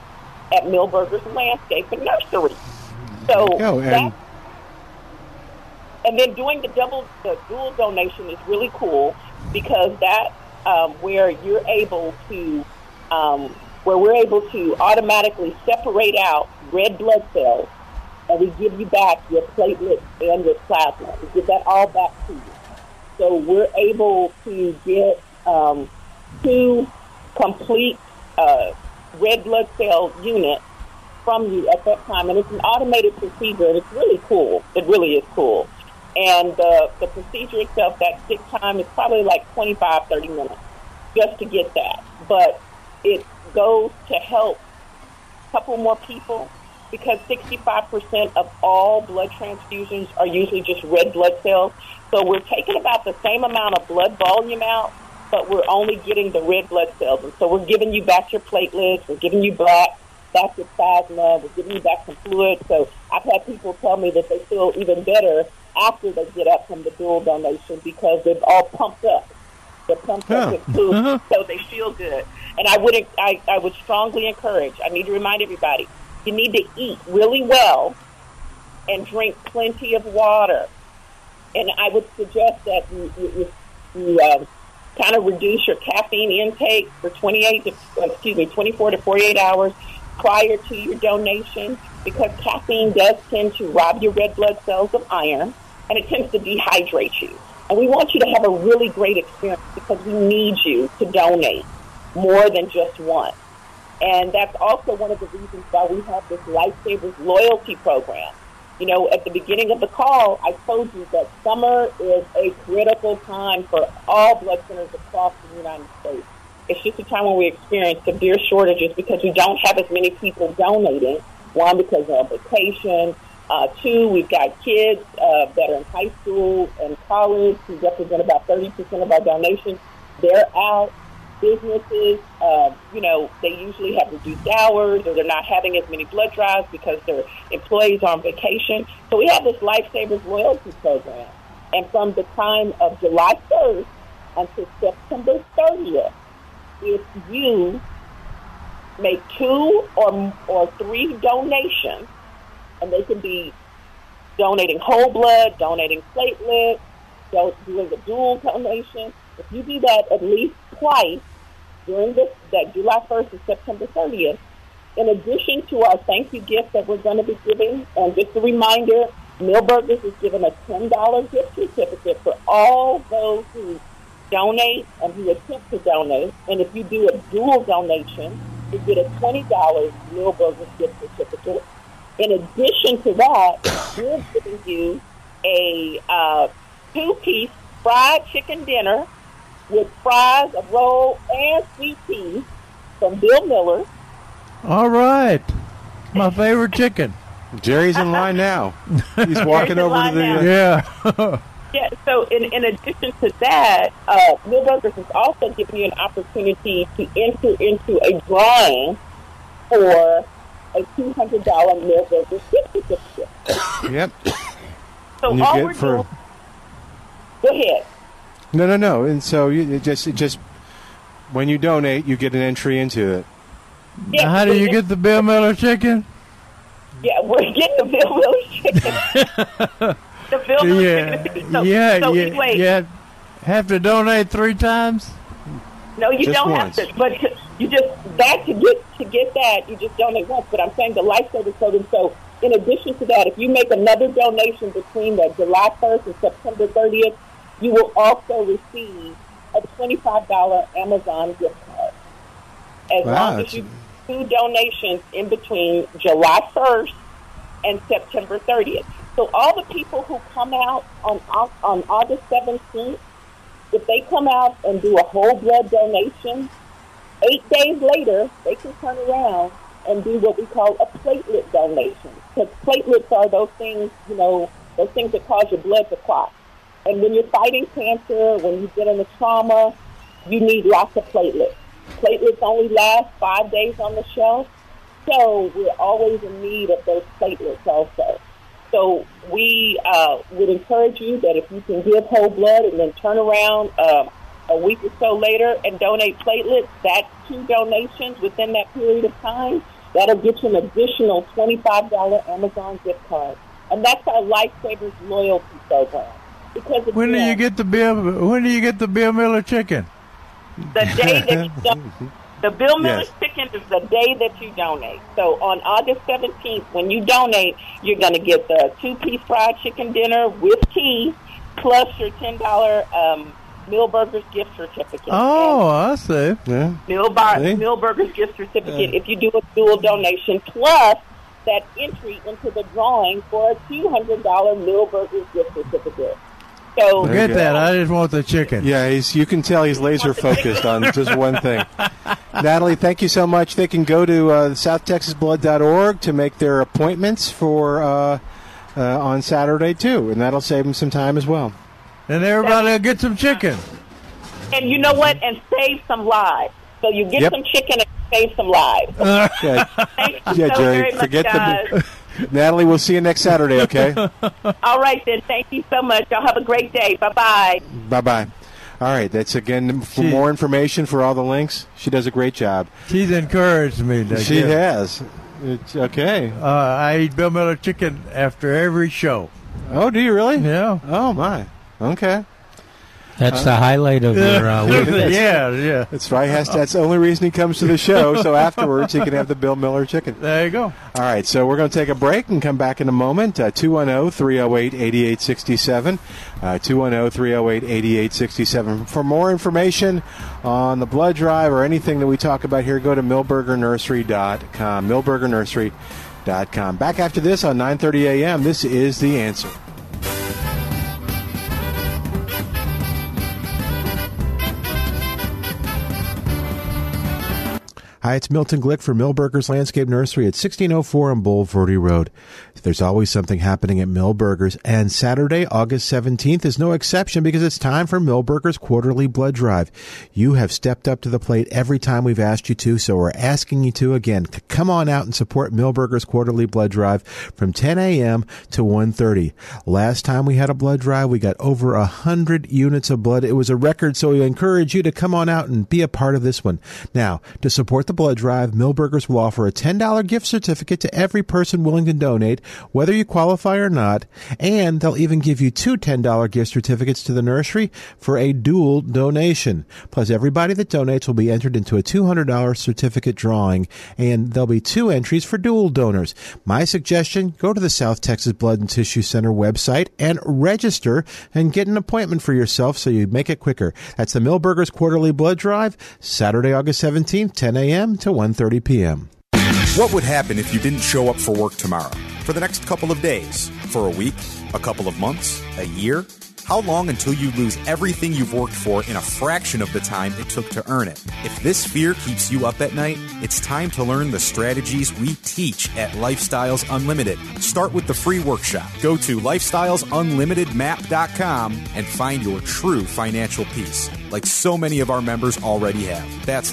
at Milberger's Landscape and Nursery. So Go, that and and then doing the double the dual donation is really cool because that um, where you're able to um, where we're able to automatically separate out red blood cells and we give you back your platelets and your plasma. We give that all back to you. So we're able to get um, two complete uh, red blood cell units from you at that time, and it's an automated procedure, and it's really cool. It really is cool. And the the procedure itself, that sick time is probably like 25, 30 minutes just to get that. But it goes to help a couple more people because 65% of all blood transfusions are usually just red blood cells. So we're taking about the same amount of blood volume out, but we're only getting the red blood cells. And so we're giving you back your platelets, we're giving you back, back your plasma, we're giving you back some fluid. So I've had people tell me that they feel even better after they get up from the dual donation because they've all pumped up. They're pumped up with fluid, uh-huh. uh-huh. so they feel good. And I would, I, I would strongly encourage. I need to remind everybody: you need to eat really well and drink plenty of water. And I would suggest that you, you, you, you um, kind of reduce your caffeine intake for 28 to, uh, excuse me, 24 to 48 hours. prior to your donation because caffeine does tend to rob your red blood cells of iron and it tends to dehydrate you. And we want you to have a really great experience because we need you to donate more than just once. And that's also one of the reasons why we have this Lifesavers loyalty program. You know, at the beginning of the call, I told you that summer is a critical time for all blood centers across the United States. It's just a time when we experience severe shortages because we don't have as many people donating. One, because they're on vacation. Uh, two, we've got kids uh, that are in high school and college who represent about 30% of our donations. They're out. Businesses, uh, you know, they usually have reduced hours or they're not having as many blood drives because their employees are on vacation. So we have this Lifesavers loyalty program. And from the time of July 1st until September 30th, if you make two or or three donations, and they can be donating whole blood, donating platelets, doing a dual donation. If you do that at least twice during this that July 1st and September 30th, in addition to our thank you gift that we're going to be giving, and just a reminder, Milberger's is giving a $10 gift certificate for all those who donate and who attempt to donate. And if you do a dual donation, you get a $20 Milberger's gift certificate. In addition to that, we're giving you a uh, two-piece fried chicken dinner with fries, a roll, and sweet tea from Bill Miller. All right. My favorite chicken. Jerry's in line now. He's walking over to the. now. Yeah. Yeah, so in, in addition to that, uh, Milberger's is also giving you an opportunity to enter into a drawing for a $200 Milberger's gift certificate. Yep. So And you all get we're for- doing, go ahead. No, no, no. And so you it just it just when you donate, you get an entry into it. Yeah, How do you get the Bill Miller chicken? Yeah, we're getting the Bill Miller chicken. the Bill Miller yeah, chicken. So, yeah, so yeah, anyway, yeah. Have to donate three times. No, you Just don't once. have to. But to- you just that to get to get that, you just donate once. But I'm saying the lifesavers program. So in addition to that, if you make another donation between the July 1st and September 30th, you will also receive a $25 Amazon gift card. As Wow, long as you do donations in between July 1st and September 30th. So all the people who come out on on August 17th, if they come out and do a whole blood donation, eight days later they can turn around and do what we call a platelet donation. Because platelets are those things, you know, those things that cause your blood to clot. And when you're fighting cancer, when you've been in a trauma, you need lots of platelets. Platelets only last five days on the shelf, so we're always in need of those platelets also. So we uh, would encourage you that if you can give whole blood and then turn around uh, a week or so later and donate platelets, that's two donations within that period of time. That'll get you an additional $25 Amazon gift card. And that's our Lifesavers loyalty program. Because When do you get the Bill? When do you get the Bill Miller chicken? the day that you the Bill Miller Yes. chicken is the day that you donate. So on August 17th, when you donate, you're going to get the two-piece fried chicken dinner with tea, plus your $10 um, Milberger's gift certificate. Oh, I see. Yeah. Millbar- See? Milberger's gift certificate if you do a dual donation, plus that entry into the drawing for a $200 Milberger's gift certificate. So Forget that. I just want the chicken. Yeah, he's. You can tell he's laser focused on just one thing. Natalie, thank you so much. They can go to uh, southtexasblood.org to make their appointments for uh, uh, on Saturday too, and that'll save them some time as well. And everybody will get some chicken. And you know what? And save some lives. So you get Yep. some chicken and save some lives. Yeah, Thank you yeah so Jerry. very much, Forget guys. the. Natalie, we'll see you next Saturday. Okay. All right, then. Thank you so much. Y'all have a great day. Bye bye. bye bye. All right. That's again for more information for all the links. She does a great job. She's encouraged me. To She give- has. It's okay. Uh, I eat Bill Miller chicken after every show. Oh, do you really? Yeah. Oh my. Okay. That's the highlight of your uh, week. yeah, yeah. That's right. Has that's the only reason he comes to the show. So afterwards, he can have the Bill Miller chicken. There you go. All right. So we're going to take a break and come back in a moment. Uh, 210 308 8867. 210 308 8867. For more information on the blood drive or anything that we talk about here, go to milbergernursery.com. Milbergernursery.com. Back after this on 9:30 a.m. This is the answer. Hi, it's Milton Glick for Milberger's Landscape Nursery at 1604 on Bulverde Road. There's always something happening at Milberger's, and Saturday, August 17th is no exception because it's time for Milberger's Quarterly Blood Drive. You have stepped up to the plate every time we've asked you to, so we're asking you to again. Come on out and support Milberger's Quarterly Blood Drive from 10 a.m. to 1.30. Last time we had a blood drive, we got over 100 units of blood. It was a record, so we encourage you to come on out and be a part of this one. Now, to support the blood drive, Milberger's will offer a $10 gift certificate to every person willing to donate, whether you qualify or not, and they'll even give you two $10 gift certificates to the nursery for a dual donation. Plus, everybody that donates will be entered into a $200 certificate drawing, and there'll be two entries for dual donors. My suggestion, go to the South Texas Blood and Tissue Center website and register and get an appointment for yourself so you make it quicker. That's the Milberger's Quarterly Blood Drive, Saturday, August 17th, 10 a.m. to 1.30 p.m. What would happen if you didn't show up for work tomorrow? For the next couple of days? For a week? A couple of months? A year? How long until you lose everything you've worked for in a fraction of the time it took to earn it? If this fear keeps you up at night, it's time to learn the strategies we teach at Lifestyles Unlimited. Start with the free workshop. Go to lifestylesunlimitedmap.com and find your true financial peace, like so many of our members already have. That's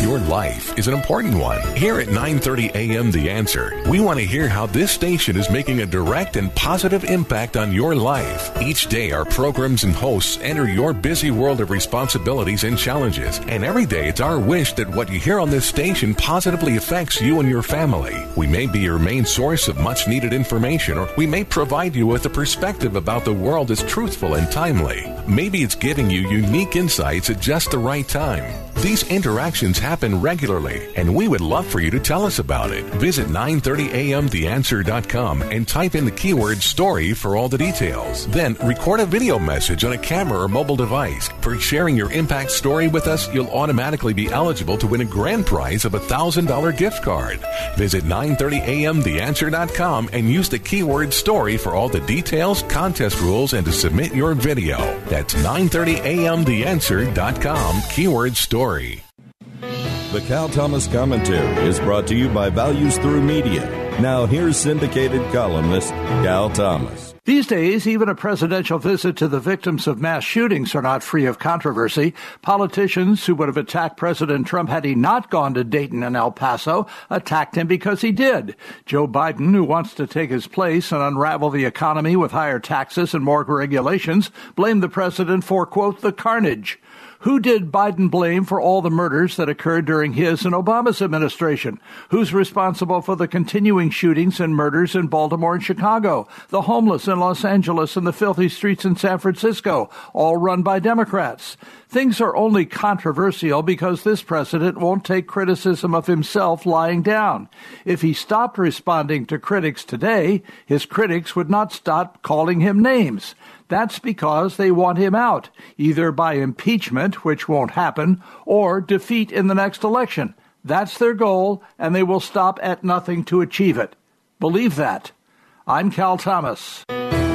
Your life is an important one. Here at 9:30 a.m. The Answer, we want to hear how this station is making a direct and positive impact on your life. Each day our programs and hosts enter your busy world of responsibilities and challenges, and every day it's our wish that what you hear on this station positively affects you and your family. We may be your main source of much needed information or we may provide you with a perspective about the world that's truthful and timely. Maybe it's giving you unique insights at just the right time. These interactions happen regularly, and we would love for you to tell us about it. Visit 930amtheanswer.com and type in the keyword story for all the details. Then record a video message on a camera or mobile device. For sharing your impact story with us, you'll automatically be eligible to win a grand prize of a $1,000 gift card. Visit 930amtheanswer.com and use the keyword story for all the details, contest rules, and to submit your video. That's 930amtheanswer.com, keyword story. The Cal Thomas Commentary is brought to you by Values Through Media. Now, here's syndicated columnist Cal Thomas. These days, even a presidential visit to the victims of mass shootings are not free of controversy. Politicians who would have attacked President Trump had he not gone to Dayton and El Paso attacked him because he did. Joe Biden, who wants to take his place and unravel the economy with higher taxes and more regulations, blamed the president for, quote, the carnage. Who did Biden blame for all the murders that occurred during his and Obama's administration? Who's responsible for the continuing shootings and murders in Baltimore and Chicago, the homeless in Los Angeles, and the filthy streets in San Francisco, all run by Democrats? Things are only controversial because this president won't take criticism of himself lying down. If he stopped responding to critics today, his critics would not stop calling him names. That's because they want him out, either by impeachment, which won't happen, or defeat in the next election. That's their goal, and they will stop at nothing to achieve it. Believe that. I'm Cal Thomas.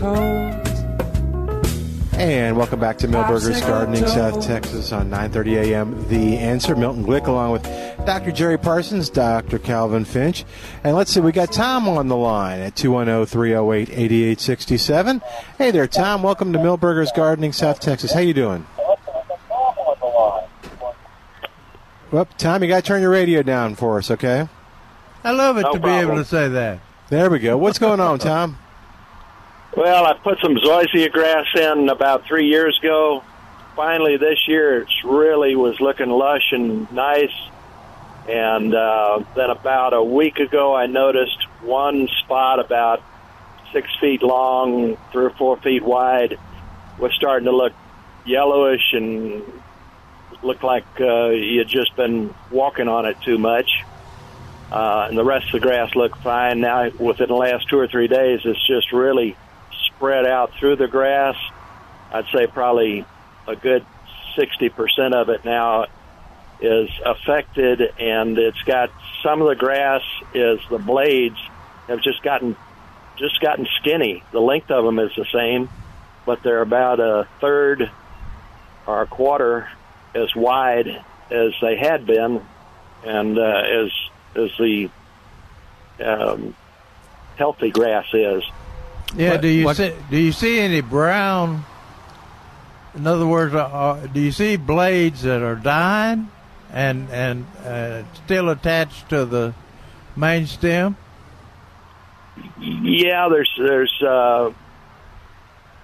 Toes. And welcome back to Milberger's Gardening, South Texas on 9:30 a.m. The Answer. Milton Glick, along with Dr. Jerry Parsons, Dr. Calvin Finch. And let's see, we got Tom on the line at 210 308 8867. Hey there, Tom. Welcome to Milberger's Gardening, South Texas. How you doing? Well, Tom, you got to turn your radio down for us, okay? I love it No to be able to say that. There we go. What's going on, Tom? Well, I put some zoysia grass in about three years ago. Finally, this year, it really was looking lush and nice. And uh, then about a week ago, I noticed one spot about six feet long, three or four feet wide, was starting to look yellowish and looked like uh, you had just been walking on it too much. Uh, and the rest of the grass looked fine. Now, within the last two or three days, it's just really spread out through the grass. I'd say probably a good 60% of it now is affected, and it's got some of the grass is the blades have just gotten just gotten skinny. The length of them is the same, but they're about a third or a quarter as wide as they had been, and uh, as as the um, healthy grass is. Yeah. What- do you what- see? Do you see any brown? In other words, uh, uh, do you see blades that are dying and and uh, still attached to the main stem? Yeah, there's there's uh,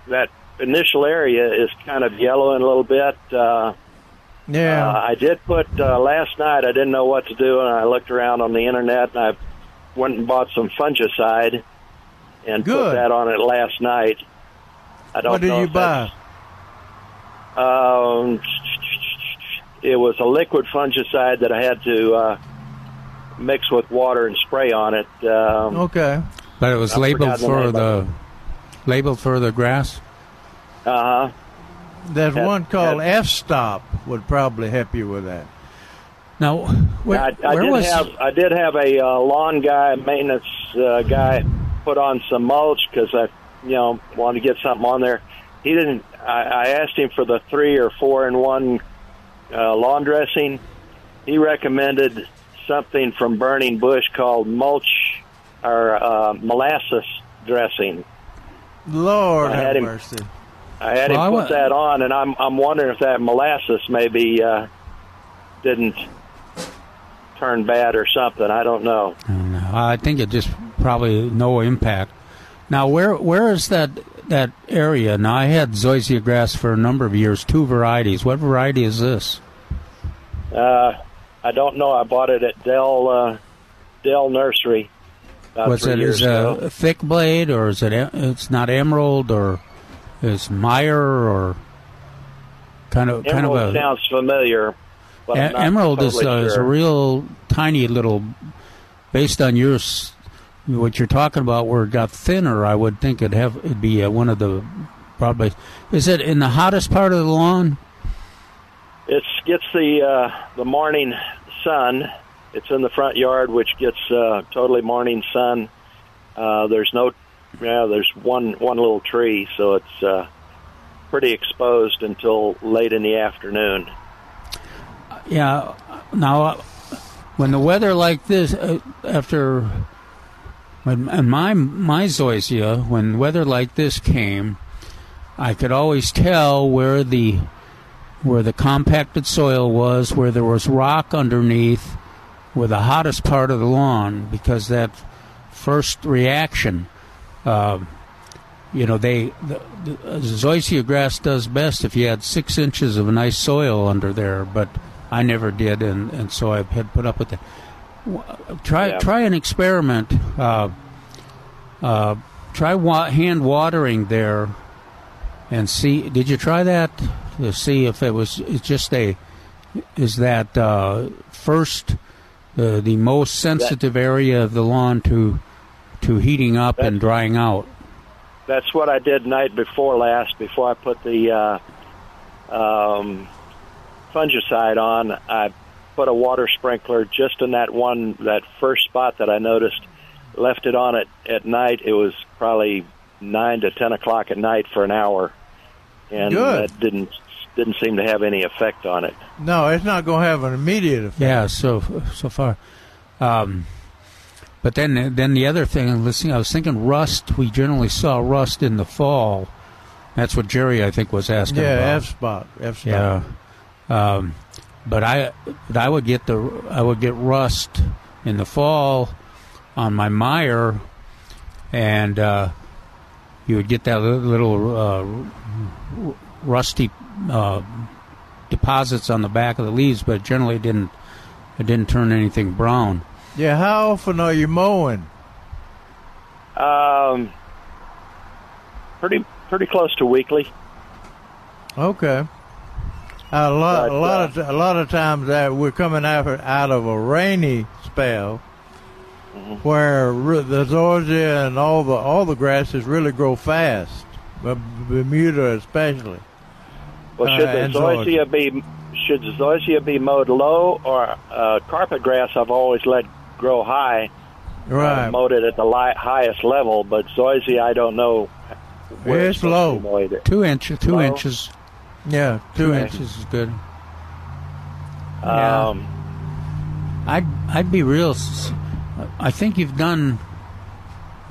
that initial area is kind of yellowing a little bit. Uh, Yeah. uh, I did put uh, last night. I didn't know what to do, and I looked around on the internet, and I went and bought some fungicide and put that on it last night. I don't what did know you buy? Um, it was a liquid fungicide that I had to uh, mix with water and spray on it. Um, Okay. But it was I've labeled forgotten the for the labeled for the grass. Uh huh. There's Had- one called had- F Stop would probably help you with that. Now, where, I, I where did was have I did have a uh, lawn guy, maintenance uh, guy, put on some mulch because I, you know, wanted to get something on there. He didn't. I, I asked him for the three or four in one uh, lawn dressing. He recommended something from Burning Bush called mulch or uh, molasses dressing. Lord I have had him- mercy. I had Well, him wa- put that on, and I'm I'm wondering if that molasses maybe uh, didn't turn bad or something. I don't know. I think it just probably no impact. Now, where where is that that area? Now, I had zoysia grass for a number of years, two varieties. What variety is this? Uh, I don't know. I bought it at Dell uh, Dell Nursery. Three it is ago. a thick blade, or is it? It's not emerald, or is Meyer, or kind of kind of a sounds familiar. Emerald is, totally uh, is a real tiny little. Based on your what you're talking about, where it got thinner, I would think it'd have it'd be uh, one of the probably. Is it in the hottest part of the lawn? It gets the uh, the morning sun. It's in the front yard, which gets uh, totally morning sun. Uh, there's no, yeah, there's one one little tree, so it's uh, pretty exposed until late in the afternoon. Yeah. Now, when the weather like this, uh, after and my my zoysia, when weather like this came, I could always tell where the where the compacted soil was, where there was rock underneath, where the hottest part of the lawn, because that first reaction. Uh, you know, they the, the zoysia grass does best if you had six inches of nice soil under there, but I never did, and, and so I had put up with it. Try Yeah. try an experiment. Uh, uh, try wa- hand watering there, and see. Did you try that to see if it was it's just a is that uh, first the the most sensitive area of the lawn to to heating up and drying out? That's what I did night before last. Before I put the uh, um, fungicide on, I put a water sprinkler just in that one, that first spot that I noticed. Left it on it at night. It was probably nine to ten o'clock at night for an hour, and Good. that didn't didn't seem to have any effect on it. No, it's not going to have an immediate effect. Yeah, so so far. Um, but then then the other thing, listening, I was thinking rust. We generally saw rust in the fall. That's what Jerry, I think, was asking Yeah, about. F spot, F spot. Yeah. Um, but I but I would get the I would get rust in the fall on my Meyer, and uh, you would get that little uh, rusty uh, deposits on the back of the leaves, but generally it didn't it didn't turn anything brown. Yeah, how often are you mowing? Um, pretty pretty close to weekly. Okay. A lot, But, a lot of, a lot of times that we're coming out out of a rainy spell, where the zoysia and all the all the grasses really grow fast, but Bermuda especially. Well, Uh, should the and zoysia be should the zoysia be mowed low or uh, carpet grass? I've always let grow high. Right. Uh, mowed it at the li- highest level, but zoysia I don't know. where It's supposed low. to. Two inches, two Low? inches. Yeah, two Okay. inches is good. Yeah. Um, I'd I'd be real. I think you've done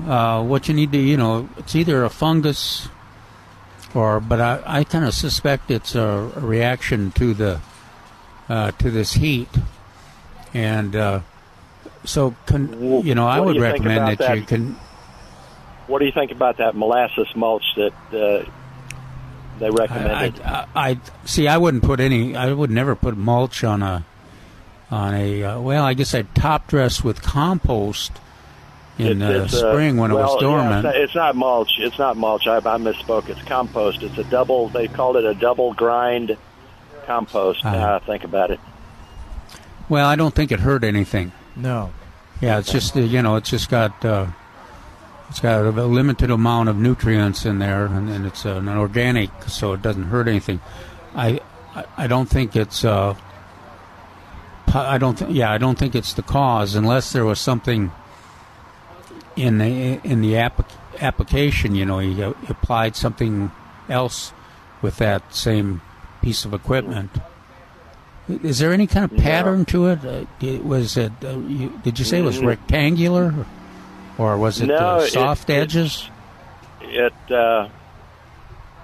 uh, what you need to. You know, it's either a fungus or, but I, I kind of suspect it's a, a reaction to the uh, to this heat, and uh, so con, you know I what would do you think recommend about that, you can. What do you think about that molasses mulch that uh, they I, recommended? I, I see. I wouldn't put any. I would never put mulch on a on a. Uh, well, I guess I'd top dress with compost in the it's, uh, spring when it well, was yeah, dormant. it's, not, it's not mulch. It's not mulch. I, I misspoke. It's compost. It's a double. They called it a double grind compost. Ah. Now I think about it. Well, I don't think it hurt anything. No. Yeah, it's just uh, you know, it's just got uh, it's got a limited amount of nutrients in there, and, and it's an organic, so it doesn't hurt anything. I I, I don't think it's uh, I don't th- yeah I don't think it's the cause unless there was something in the in the app- application. You know, he applied something else with that same piece of equipment. Is there any kind of pattern to it? Uh, was it? Uh, you, did you say it was Mm. rectangular, or was it No, uh, soft it- edges? It uh,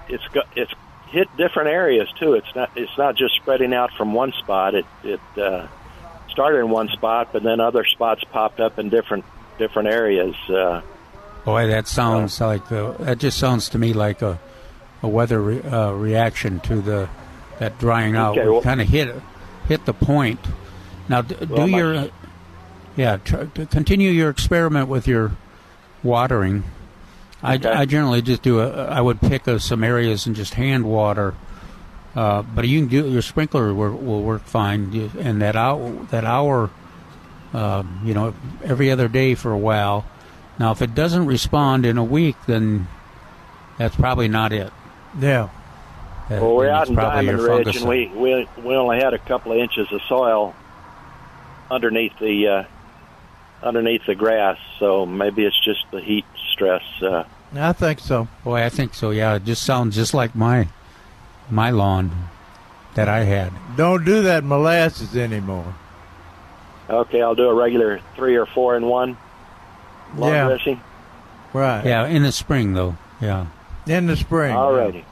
it's got it's hit different areas too. It's not it's not just spreading out from one spot. It it uh, started in one spot, but then other spots popped up in different different areas. Uh, Boy, that sounds like uh, that. Just sounds to me like a a weather re- uh, reaction to the that drying out. Okay, well- kind of hit hit the point. Now, d- Well, do your yeah. Tr- to continue your experiment with your watering. I, Okay. I generally just do a. I would pick uh, some areas and just hand water. Uh, but you can do your sprinkler will, will work fine, You- and that hour that hour, uh, you know, every other day for a while. Now, if it doesn't respond in a week, then that's probably not it. Yeah. That- well, we're out in Diamond Ridge, and we, we we only had a couple of inches of soil underneath the uh, underneath the grass, so maybe it's just the heat stress. Uh, I think so. Boy, I think so. Yeah, it just sounds just like my my lawn that I had. Don't do that molasses anymore. okay, I'll do a regular three or four in one lawn Yeah. dressing. Right. Yeah, in the spring though. Yeah. In the spring. Alrighty.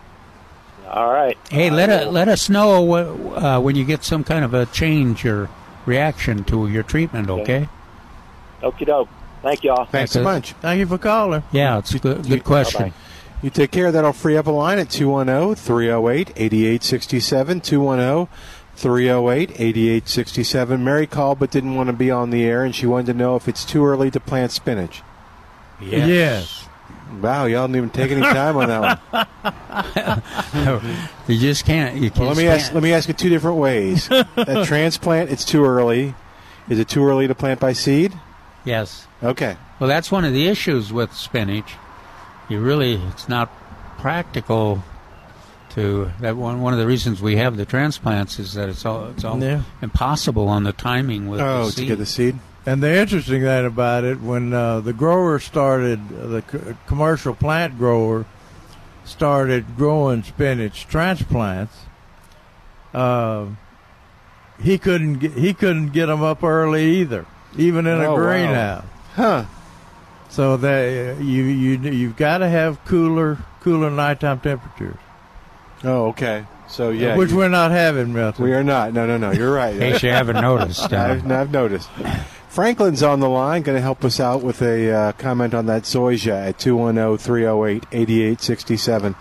All right. Hey, let uh, let us know what, uh, when you get some kind of a change or reaction to your treatment. Okay. Okie doke. Thank y'all. Thanks a bunch. Thank you for calling. Yeah, it's a good, good question. You take care. That'll free up a line at 210 308 8867. 210 308 8867. Mary called but didn't want to be on the air, and she wanted to know if it's too early to plant spinach. Yes. Yes. Wow, y'all didn't even take any time on that one. you just can't. You can't. Well, let me ask. Let me ask it two different ways. a transplant, it's too early. Is it too early to plant by seed? Yes. Okay. Well, that's one of the issues with spinach. You really, it's not practical to that one. One of the reasons we have the transplants is that it's all it's all Yeah. impossible on the timing with Oh, the to get the seed. And the interesting thing about it, when uh, the grower started, uh, the co- commercial plant grower started growing spinach transplants, uh, he couldn't get, he couldn't get them up early either, even in Oh, a wow. greenhouse. Huh. So that you you you've got to have cooler cooler nighttime temperatures. Oh, okay. So yeah, which you- we're not having, Milton. We are not. No, no, no. You're right. In case you haven't noticed, uh, I've, I've noticed. Franklin's on the line, going to help us out with a uh, comment on that Zoysia at 210-308-8867.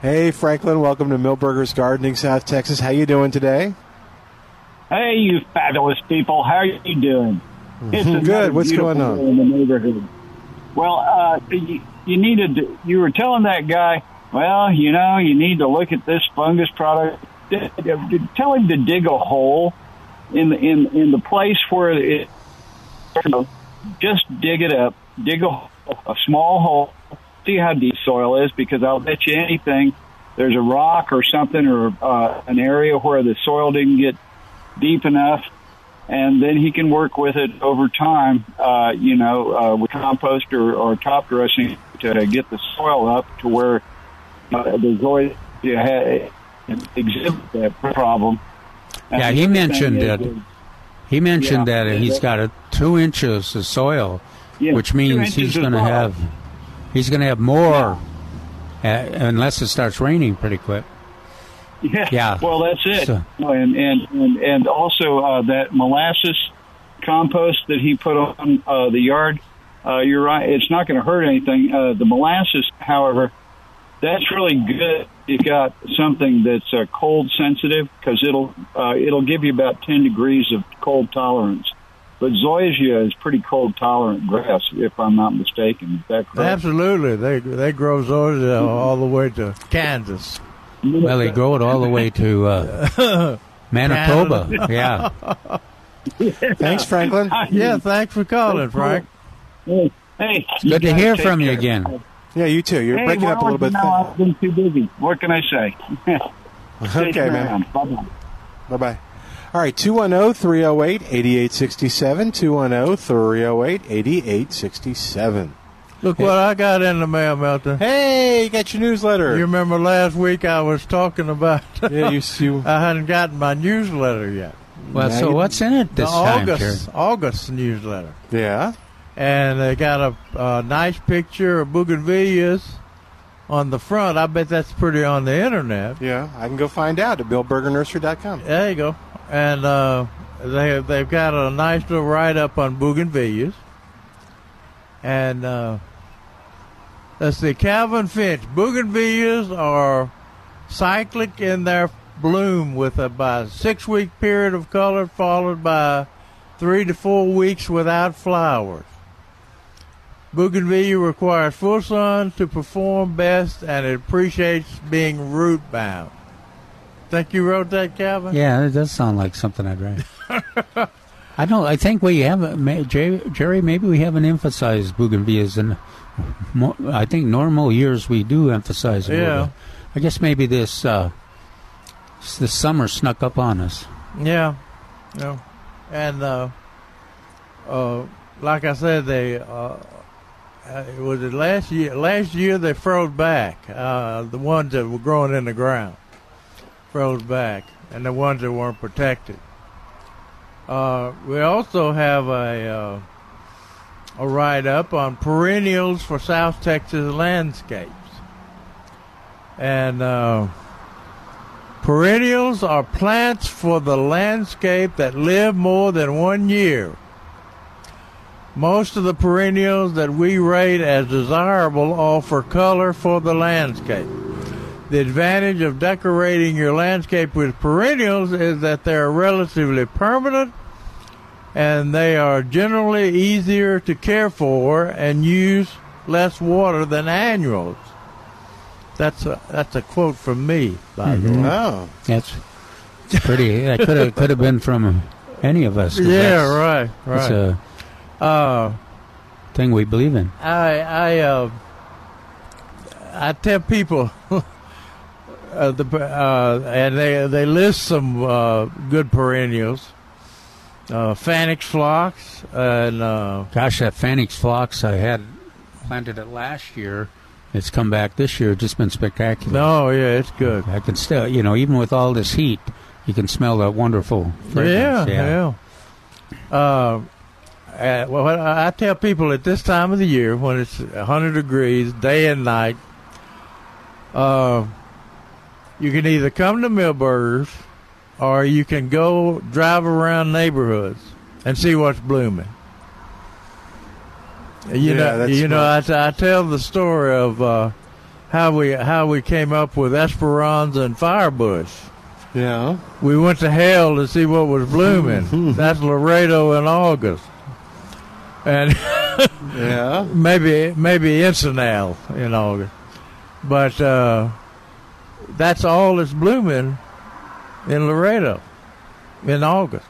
Hey, Franklin, welcome to Milberger's Gardening, South Texas. How you doing today? Hey, you fabulous people! How are you doing? Good. What's going on? in the neighborhood. Well, uh, you, you needed. To, you were telling that guy. Well, you know, you need to look at this fungus product. Tell him to dig a hole in the in in the place where it. You know, just dig it up. Dig a, a small hole. See how deep soil is, because I'll bet you anything. There's a rock or something, or uh, an area where the soil didn't get deep enough, and then he can work with it over time. Uh, you know, uh, with compost or, or top dressing to get the soil up to where uh, the zoysia ha- exhibit that problem. And Yeah, he mentioned is- He mentioned Yeah, that he's got a two inches of soil, Yeah, which means he's going to have he's going to have more, uh, unless it starts raining pretty quick. Yeah. Yeah. Well, that's it. So- And and and and also uh, that molasses compost that he put on uh, the yard. Uh, you're right. It's not going to hurt anything. Uh, the molasses, however, that's really good. You've got something that's uh, cold sensitive because it'll uh, it'll give you about ten degrees of cold tolerance. But zoysia is pretty cold tolerant grass, if I'm not mistaken. Is that correct? Absolutely, they they grow zoysia all the way to Kansas. Well, they grow it all the way to uh, Manitoba. Yeah. Thanks, Franklin. Yeah, thanks for calling, Frank. Hey, It's good to hear take from you again. Yeah, you too. You're hey, breaking up a little bit. No, I've been too busy. What can I say? Okay, man. Bye-bye. Bye bye. All right, 210 308 8867. 210 308 8867. Look what I got in the mail, Milton. Hey, you got your newsletter. You remember last week I was talking about? Yeah, you, you I hadn't gotten my newsletter yet. Well, so what's in it this the time, August August newsletter, Yeah. and they got a, a nice picture of bougainvilleas on the front. I bet that's pretty on the internet. Yeah, I can go find out at Milbergernursery.com. There you go. And uh, they they've got a nice little write up on bougainvilleas. And uh, let's see, Calvin Finch. Bougainvilleas are cyclic in their bloom with about a six week period of color followed by three to four weeks without flowers. Bougainvillea requires full sun to perform best and it appreciates being root bound. Think you wrote that, Calvin? Yeah, it does sound like something I'd write. I don't. I think we haven't, ma- Jerry. Maybe we haven't emphasized bougainvilleas, and mo- I think normal years we do emphasize it. Yeah. I guess maybe this uh, this summer snuck up on us. Yeah, yeah, and uh, uh, like I said, they uh, uh, it was it last year. Last year they froze back. Uh, the ones that were growing in the ground froze back, and the ones that weren't protected. Uh, we also have a uh, a write up on perennials for South Texas landscapes, and. Uh, Perennials are plants for the landscape that live more than one year. Most of the perennials that we rate as desirable offer color for the landscape. The advantage of decorating your landscape with perennials is that they are relatively permanent and they are generally easier to care for and use less water than annuals. That's a that's a quote from me, by the Mhm. way. Oh, That's pretty. That could have could have been from any of us. Yeah, that's- right, It's right. a Uh, thing we believe in. I I uh, I tell people uh, the uh, and they they list some uh, good perennials. Uh, Fanick phlox and uh, Gosh, that Fanick phlox I had planted it last year. It's come back this year. It's just been spectacular. no, yeah, it's good. I can still, you know, even with all this heat, you can smell that wonderful Yeah, fragrance. yeah. Uh, uh, well, I I tell people at this time of the year when it's 100 degrees, day and night, uh, you can either come to Milberger's or you can go drive around neighborhoods and see what's blooming. You Yeah, know, you know, I, I tell the story of uh, how we how we came up with Esperanza and Firebush. Yeah. We went to hell to see what was blooming. That's Laredo in August. And yeah, maybe maybe Encinal in August, but uh, that's all that's blooming in Laredo in August.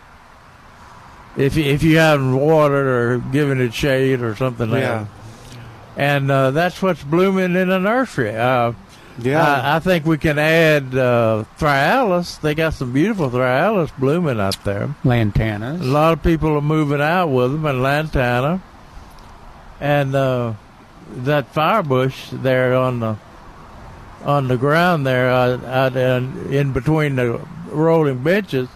If you, if you haven't watered or given it shade or something like Yeah. that, and uh, that's what's blooming in the nursery. Uh, Yeah. I, I think we can add uh, thryallis. They got some beautiful thryallis blooming out there. Lantanas. A lot of people are moving out with them in Lantana. And uh, that firebush there on the on the ground there, out, out in, in between the rolling benches,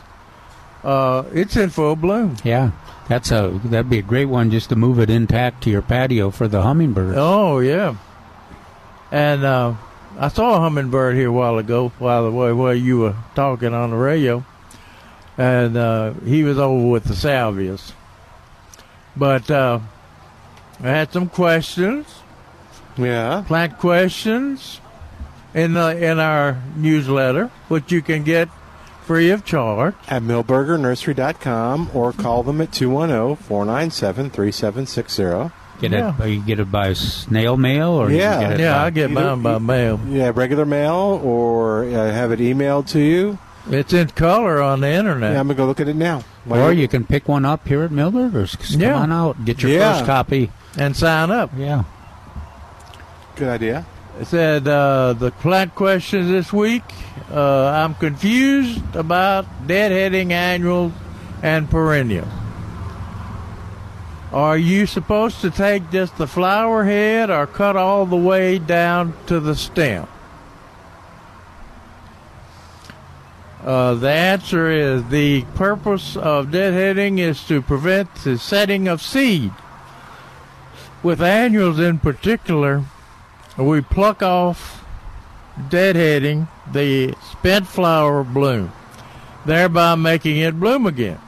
uh, it's in full bloom. Yeah, that's a that'd be a great one just to move it intact to your patio for the hummingbirds. Oh yeah, and uh, I saw a hummingbird here a while ago By the way while you were talking on the radio, and uh, he was over with the salvias. But uh, I had some questions. Yeah, plant questions in the in our newsletter, which you can get free of charge at milbergernursery.com or call them at 210-497-3760. Get it? You get it by snail mail, or you yeah, get it Yeah, by- I get mine by mail. Yeah, regular mail or uh, have it emailed to you. It's in color on the internet. Yeah, I'm gonna go look at it now. Or you can pick one up here at Milberger's. Come Yeah. on out, get your Yeah. first copy. and sign up. Yeah. Good idea. Said uh, the plant question this week. Uh, I'm confused about deadheading annuals and perennials. Are you supposed to take just the flower head or cut all the way down to the stem? Uh, the answer is the purpose of deadheading is to prevent the setting of seed. With annuals in particular, we pluck off deadheading the spent flower bloom, thereby making it bloom again.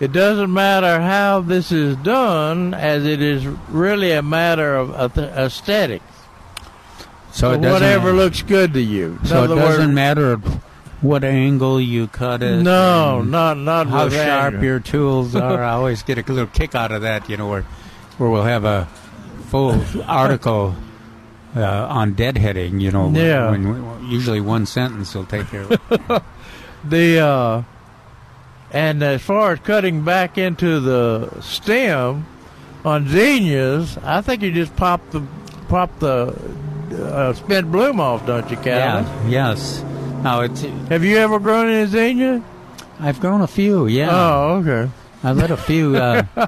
It doesn't matter how this is done, as it is really a matter of aesthetics. So whatever looks good to you. In So it doesn't words- matter what angle you cut it. No, not not how sharp your tools are. I always get a little kick out of that. You know, where where we'll have a full article uh, on deadheading. You know, Yeah. when, usually one sentence will take care of it. the uh, and as far as cutting back into the stem on zinnias, I think you just pop the pop the uh, spent bloom off, don't you, Calvin? Yeah. Yes. Now it's. Have you ever grown any zinnia? I've grown a few. Yeah. Oh, okay. I've let a few. Uh,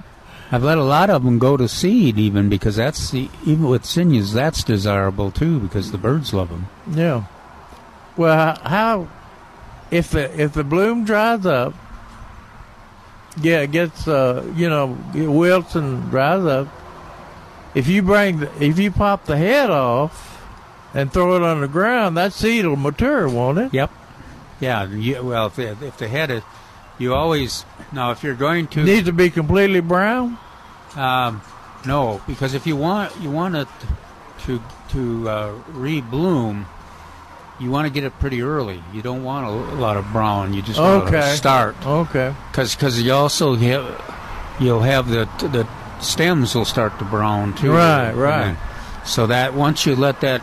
I've let a lot of them go to seed, even because that's the, even with zinnias, that's desirable too because the birds love them. Yeah. Well, how if the if the bloom dries up, yeah, it gets uh, you know it wilts and dries up. If you bring the, if you pop the head off and throw it on the ground, that seed will mature, won't it? Yep. Yeah. You, well, if the, if the head is, you always now if you're going to Needs to be completely brown. Um, no, because if you want you want it to to uh, rebloom, you want to get it pretty early. You don't want a, lot of brown. You just want Okay. to start Okay. because you also have you'll have the the stems will start to brown too. Right, right. And So that once you let that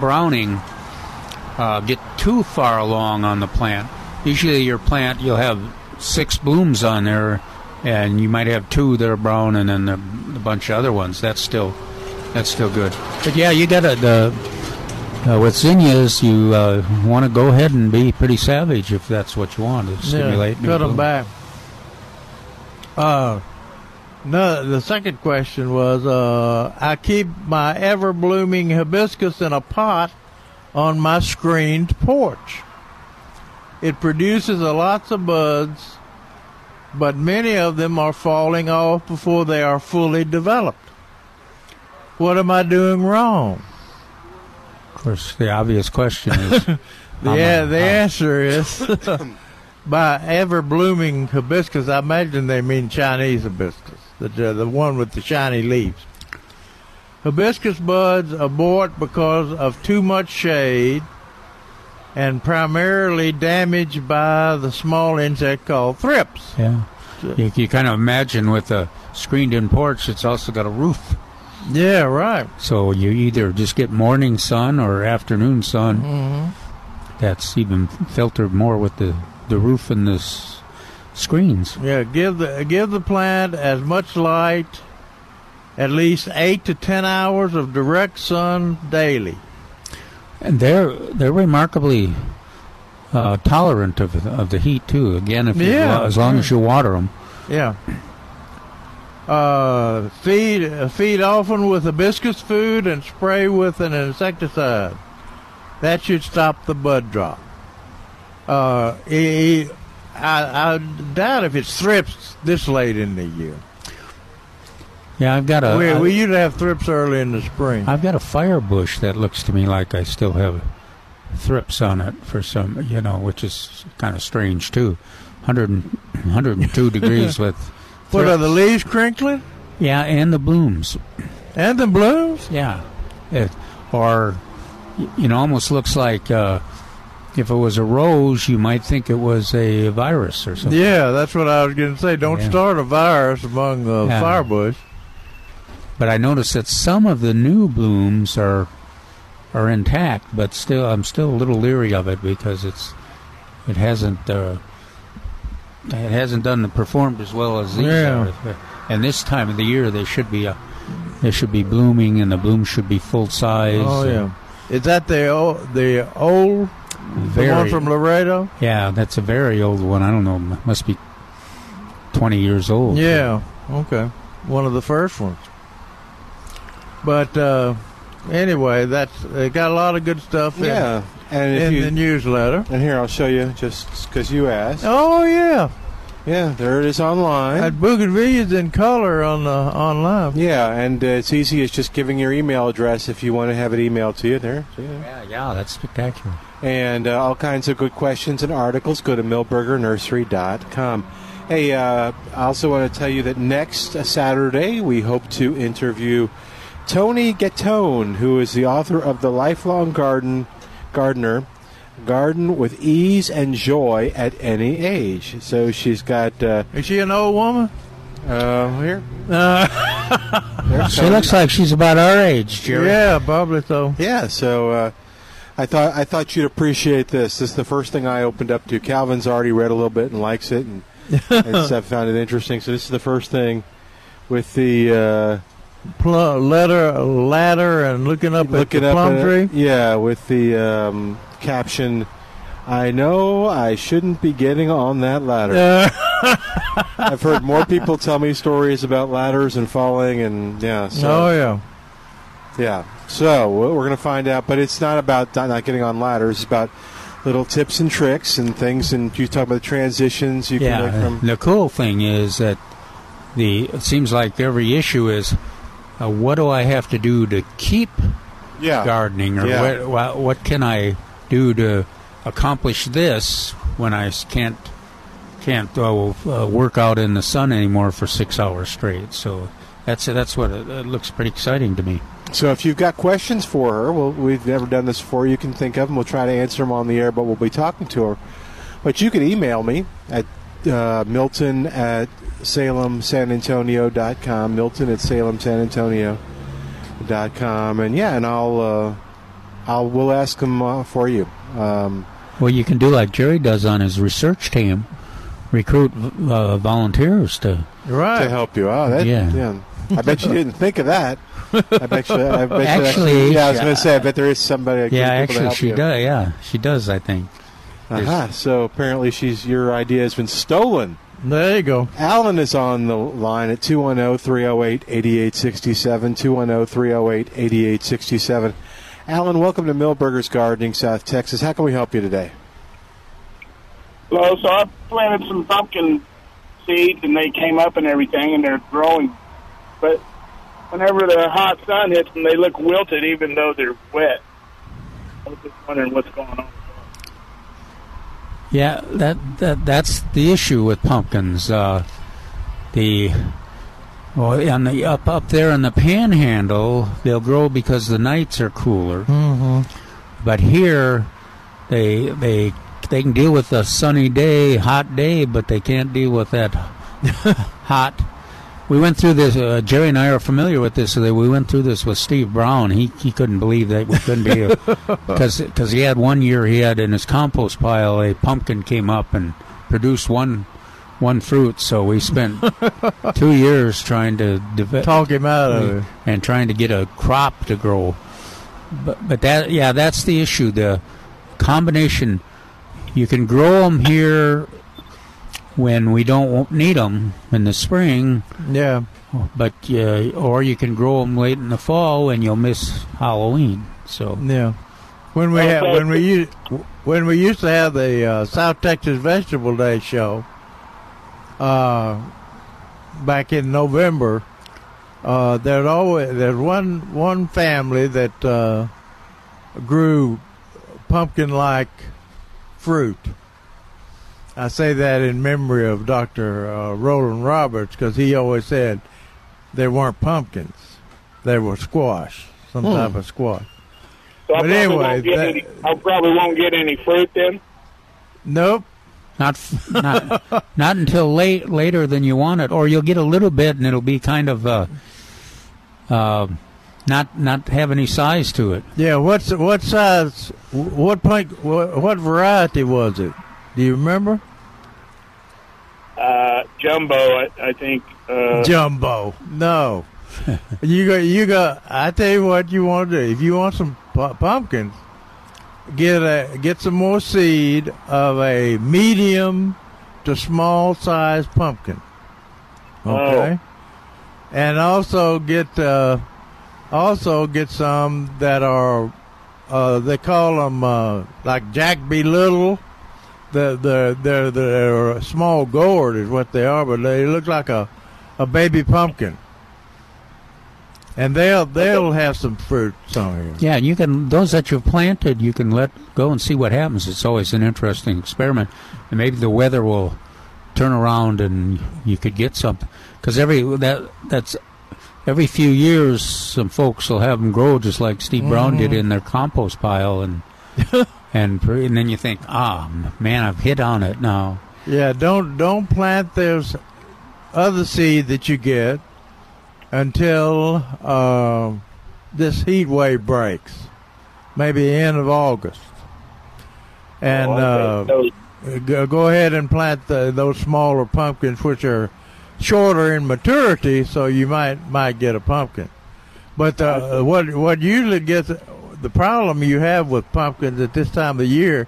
browning uh, get too far along on the plant, usually your plant you'll have six blooms on there, and you might have two that are brown, and then the, a bunch of other ones. That's still that's still good. But yeah, you got to the uh, with zinnias, you uh, want to go ahead and be pretty savage if that's what you want to stimulate. Yeah, cut them bloom. back. Uh, no, the second question was uh, I keep my ever blooming hibiscus in a pot on my screened porch. It produces a lots of buds, but many of them are falling off before they are fully developed. What am I doing wrong? Of course, the obvious question is The, a- the answer is by ever blooming hibiscus. I imagine they mean Chinese hibiscus, the, the the one with the shiny leaves. Hibiscus buds abort because of too much shade and primarily damaged by the small insect called thrips. Yeah. You, you kind of imagine with a screened-in porch, it's also got a roof. Yeah, right. So you either just get morning sun or afternoon sun. Mhm. That's even filtered more with the, the roof and the s- screens. Yeah, give the give the plant as much light, at least eight to ten hours of direct sun daily. And they're they're remarkably uh, tolerant of of the heat too. Again, if you, as long as you water them. Yeah. Uh, feed uh, feed often with hibiscus food and spray with an insecticide. That should stop the bud drop. Uh, I, I doubt if it's thrips this late in the year. Yeah, I've got a we, I- we usually have thrips early in the spring. I've got a fire bush that looks to me like I still have thrips on it for some, you know, which is kind of strange too. 100, and- 102 degrees with. What are the leaves crinkling? Yeah, and the blooms. And the blooms? Yeah. It, or, you know, almost looks like uh, if it was a rose, you might think it was a virus or something. Yeah, that's what I was going to say. Don't Yeah. start a virus among the Yeah. firebush. But I noticed that some of the new blooms are are intact, but still, I'm still a little leery of it because it's it hasn't uh, it hasn't done the performed as well as these Yeah. are. And this time of the year, they should be uh, they should be blooming, and the blooms should be full size. Oh yeah, is that the old, the old the one from Laredo? yeah, that's a very old one. I don't know, must be twenty years old. Yeah, okay, one of the first ones. But uh, anyway, that's they got a lot of good stuff. in- Yeah, and if in you- the newsletter. And here, I'll show you just because you asked. Oh yeah, yeah, there it is online. That bougainvillea's in color on the online. Yeah, and uh, it's easy as just giving your email address if you want to have it emailed to you. There, See there? Yeah, yeah, that's spectacular. and uh, all kinds of good questions and articles. Go to milbergernursery.com. Hey, uh, I also want to tell you that next Saturday we hope to interview Toni Gattone, who is the author of The Lifelong Garden Gardener. Garden with ease and joy at any age. So she's got. Uh, Is she an old woman? Uh, here. There's She looks like she's about our age, Jerry. Yeah, probably so. Yeah, so uh, I thought I thought you'd appreciate this. This is the first thing I opened up to. Calvin's already read a little bit and likes it, and, and stuff, found it interesting. So this is the first thing with the uh, Pl- letter, ladder, and looking up looking at the up plum at tree. it. Yeah, with the um, caption. I know I shouldn't be getting on that ladder. I've heard more people tell me stories about ladders and falling, and yeah. So, oh yeah. Yeah. So we're going to find out, but it's not about not not getting on ladders. It's about little tips and tricks and things. And you talk about the transitions you yeah, can make from. the cool thing is that the it seems like every issue is uh, what do I have to do to keep Yeah. gardening, or Yeah. what, what can I do to accomplish this when I can't can't uh, uh, work out in the sun anymore for six hours straight. So that's that's what it, it looks pretty exciting to me. So if you've got questions for her, well, we've never done this before. You can think of them. We'll try to answer them on the air, but we'll be talking to her. But you can email me at uh, Milton at SalemSanAntonio.com. Milton at SalemSanAntonio.com. And yeah, and I'll uh, I'll we'll ask them uh, for you. Um, Well, you can do like Jerry does on his research team, recruit uh, volunteers to right to help you out. That, Yeah. yeah. I bet you didn't think of that. I bet you. I bet you Actually, yeah, I was going to say. I bet there is somebody. that Yeah, gives to actually, help she you. does. Yeah, she does. I think. Aha. So apparently, she's your idea has been stolen. There you go. Alan is on the line at 210-308-8867, 210-308-8867. Alan, welcome to Milberger's Gardening, South Texas. How can we help you today? Hello. So I planted some pumpkin seeds, and they came up and everything, and they're growing. But whenever the hot sun hits them, they look wilted, even though they're wet. I was just wondering what's going on. Yeah, that, that that's the issue with pumpkins. Uh, the well, on the up up there in the panhandle, they'll grow because the nights are cooler. Mm-hmm. But here, they they they can deal with a sunny day, hot day, but they can't deal with that hot. We went through this. Uh, Jerry and I are familiar with this. So that we went through this with Steve Brown. He he couldn't believe that we couldn't be because because he had one year he had in his compost pile a pumpkin came up and produced one one fruit. So we spent two years trying to develop, Talk him out of it. and trying to get a crop to grow. But but that yeah that's the issue. The combination you can grow them here when we don't need them in the spring. Yeah. But uh, or you can grow them late in the fall and you'll miss Halloween. So Yeah. When we had, when we used when we used to have the uh, South Texas Vegetable Day show uh, back in November, uh, there's always there's one one family that uh, grew pumpkin like fruit. I say that in memory of Dr. Uh, Roland Roberts because he always said they weren't pumpkins, they were squash, some Hmm. type of squash. So I But probably anyway, won't get that- any, I probably won't get any fruit then. Nope. Not not not until late later than you want it, or you'll get a little bit and it'll be kind of uh, uh, not not have any size to it. Yeah, what's what size? What punk? What, what variety was it? Do you remember? Uh, jumbo, I, I think. Uh, Jumbo. No. you go, you got. I tell you what you want to do. If you want some pu- pumpkins, get a get some more seed of a medium to small size pumpkin. Okay. And also get uh, also get some that are uh, they call them uh, like Jack Be Little. The the they're they're a small gourd is what they are, but they look like a a baby pumpkin. And they'll they'll have some fruit on here. Yeah, and you can those that you've planted, you can let go and see what happens. It's always an interesting experiment, and maybe the weather will turn around and you could get something. Because every that that's every few years, some folks will have them grow just like Steve Brown did Mhm. in their compost pile, and and and then you think, ah, man, I've hit on it now. Yeah, don't don't plant those other seed that you get until uh, this heat wave breaks, maybe end of August, and Oh, okay. uh, go, go ahead and plant the, those smaller pumpkins, which are shorter in maturity, so you might might get a pumpkin. But uh, what what usually gets the problem you have with pumpkins at this time of year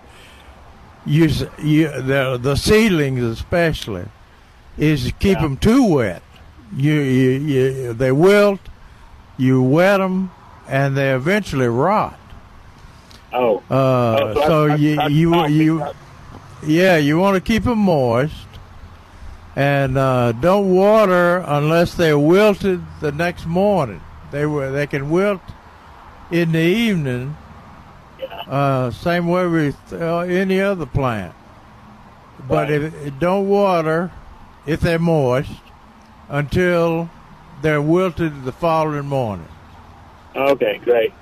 you, you the the seedlings especially is to keep them too wet. You, you, you they wilt. You wet them, and they eventually rot. Oh. Uh, Oh, so so I- you I- you I- you yeah you want to keep them moist, and uh, don't water unless they're wilted the next morning. They were they can wilt in the evening. Uh, same way with uh, any other plant. But if it don't water if they're moist until they're wilted the following morning. Okay, great.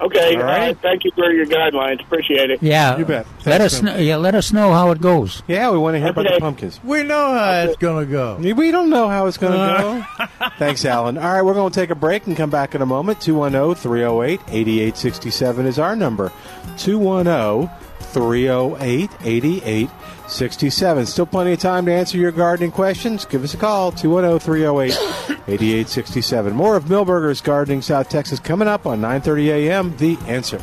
Okay, All right. uh, thank you for your guidelines. Appreciate it. Yeah, You bet. Let Thanks, us man. know, yeah let us know how it goes. Yeah, we want to hear about the pumpkins. We know how it's going to go. We don't know how it's going to go. Thanks, Alan. All right, we're going to take a break and come back in a moment. 210 308 8867 is our number. 210 308 8867. Still plenty of time to answer your gardening questions. Give us a call 210 308 8867. More of Milberger's Gardening South Texas coming up on 9:30 a.m. The Answer.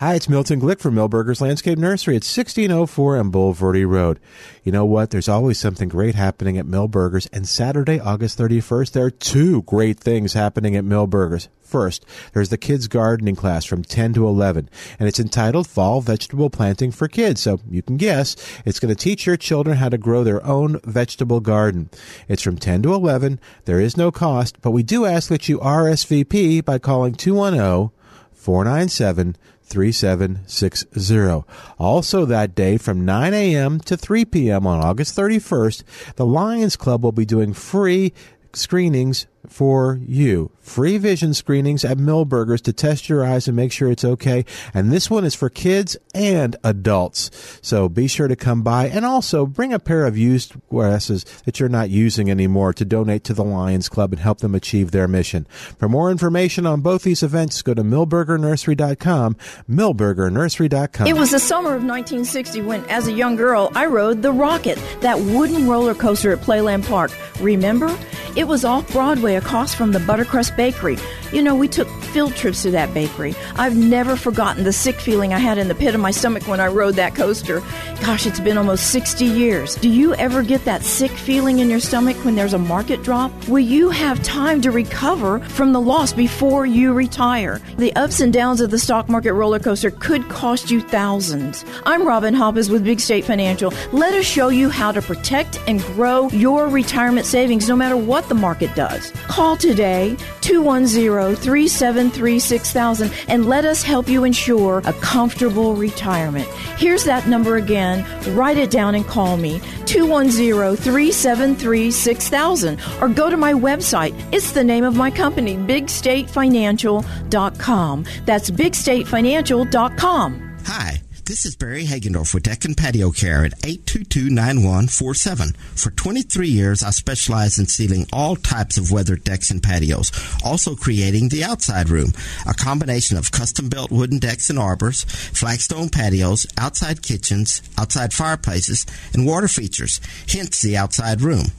Hi, it's Milton Glick from Milberger's Landscape Nursery at 1604 on Bulverde Road. You know what? There's always something great happening at Milberger's, and Saturday, August 31st, there are two great things happening at Milberger's. First, there's the kids gardening class from 10 to 11, and it's entitled Fall Vegetable Planting for Kids. So you can guess it's going to teach your children how to grow their own vegetable garden. It's from 10 to 11. There is no cost, but we do ask that you RSVP by calling 210 497 3760. Also that day from 9 a.m. to 3 p.m. on August 31st, the Lions Club will be doing free screenings for you. Free vision screenings at Milberger's to test your eyes and make sure it's okay. And this one is for kids and adults. So be sure to come by and also bring a pair of used glasses that you're not using anymore to donate to the Lions Club and help them achieve their mission. For more information on both these events, go to milbergernursery.com, milbergernursery.com. It was the summer of 1960 when, as a young girl, I rode the Rocket, that wooden roller coaster at Playland Park. Remember? It was off Broadway across from the Buttercrust Bakery. You know, we took field trips to that bakery. I've never forgotten the sick feeling I had in the pit of my stomach when I rode that coaster. Gosh, it's been almost 60 years. Do you ever get that sick feeling in your stomach when there's a market drop? Will you have time to recover from the loss before you retire? The ups and downs of the stock market roller coaster could cost you thousands. I'm Robin Hoppes with Big State Financial. Let us show you how to protect and grow your retirement savings no matter what the market does. Call today 210-373-6000 and let us help you ensure a comfortable retirement. Here's that number again. Write it down and call me 210-373-6000 or go to my website. It's the name of my company, bigstatefinancial.com. That's bigstatefinancial.com. Hi, this is Barry Hagendorf with Deck and Patio Care at 822-9147. For 23 years, I specialize in sealing all types of weathered decks and patios, also creating the outside room, a combination of custom-built wooden decks and arbors, flagstone patios, outside kitchens, outside fireplaces, and water features, hence the outside room.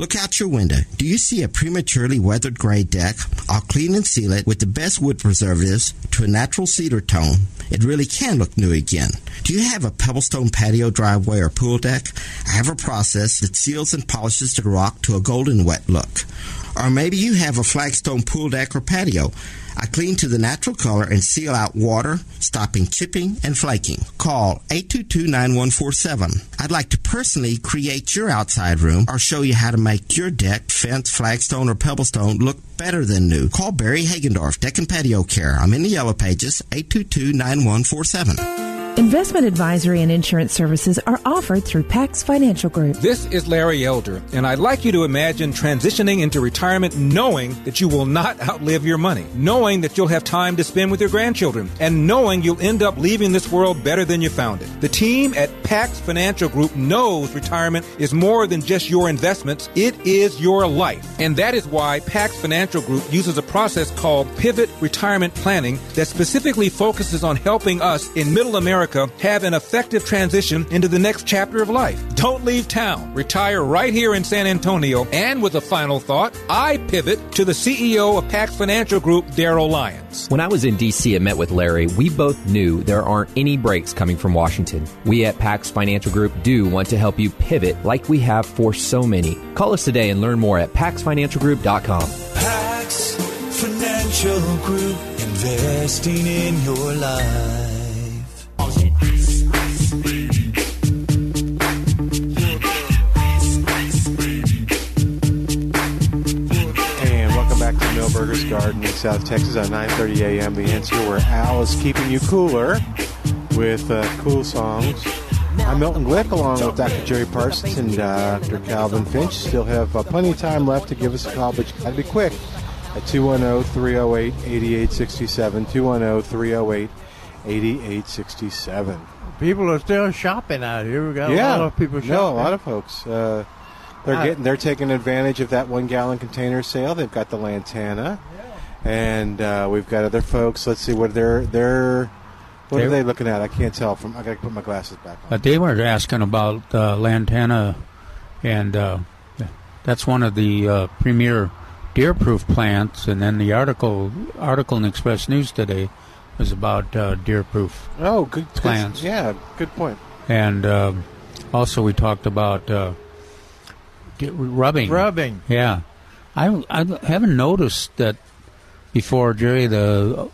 Look out your window. Do you see a prematurely weathered gray deck? I'll clean and seal it with the best wood preservatives to a natural cedar tone. It really can look new again. Do you have a pebblestone patio driveway or pool deck? I have a process that seals and polishes the rock to a golden wet look. Or maybe you have a flagstone pool deck or patio. I clean to the natural color and seal out water, stopping chipping and flaking. Call 822-9147. I'd like to personally create your outside room or show you how to make your deck, fence, flagstone, or pebblestone look better than new. Call Barry Hagendorf, Deck and Patio Care. I'm in the yellow pages, 822-9147. Investment advisory and insurance services are offered through Pax Financial Group. This is Larry Elder, and I'd like you to imagine transitioning into retirement knowing that you will not outlive your money, knowing that you'll have time to spend with your grandchildren, and knowing you'll end up leaving this world better than you found it. The team at Pax Financial Group knows retirement is more than just your investments, it is your life. And that is why Pax Financial Group uses a process called Pivot Retirement Planning that specifically focuses on helping us in Middle America have an effective transition into the next chapter of life. Don't leave town. Retire right here in San Antonio. And with a final thought, I pivot to the CEO of Pax Financial Group, Daryl Lyons. When I was in D.C. and met with Larry, we both knew there aren't any breaks coming from Washington. We at Pax Financial Group do want to help you pivot like we have for so many. Call us today and learn more at paxfinancialgroup.com. Pax Financial Group, investing in your life. Milberger's Garden in South Texas at 9:30 a.m. The Answer, where Al is keeping you cooler with uh, cool songs. I'm Milton Glick, along with Dr. Jerry Parsons and uh, Dr. Calvin Finch. Still have uh, plenty of time left to give us a call, but you got to be quick at 210-308-8867. 210-308-8867. People are still shopping out here. We got yeah, a lot of people shopping. No, a lot of folks. Uh, they're Uh, getting, they're taking advantage of that one gallon container sale. They've got the Lantana, and uh, we've got other folks. Let's see what they're they're what They- are they looking at? I can't tell from. I got to put my glasses back on. Uh, they were asking about uh, Lantana, and uh, that's one of the uh, premier deer-proof plants. And then the article article in Express News today was about uh, deer-proof Oh, good good- Yeah, good point. And um, also, we talked about uh, get- rubbing. Rubbing. Yeah, I, I haven't noticed that before, Jerry. The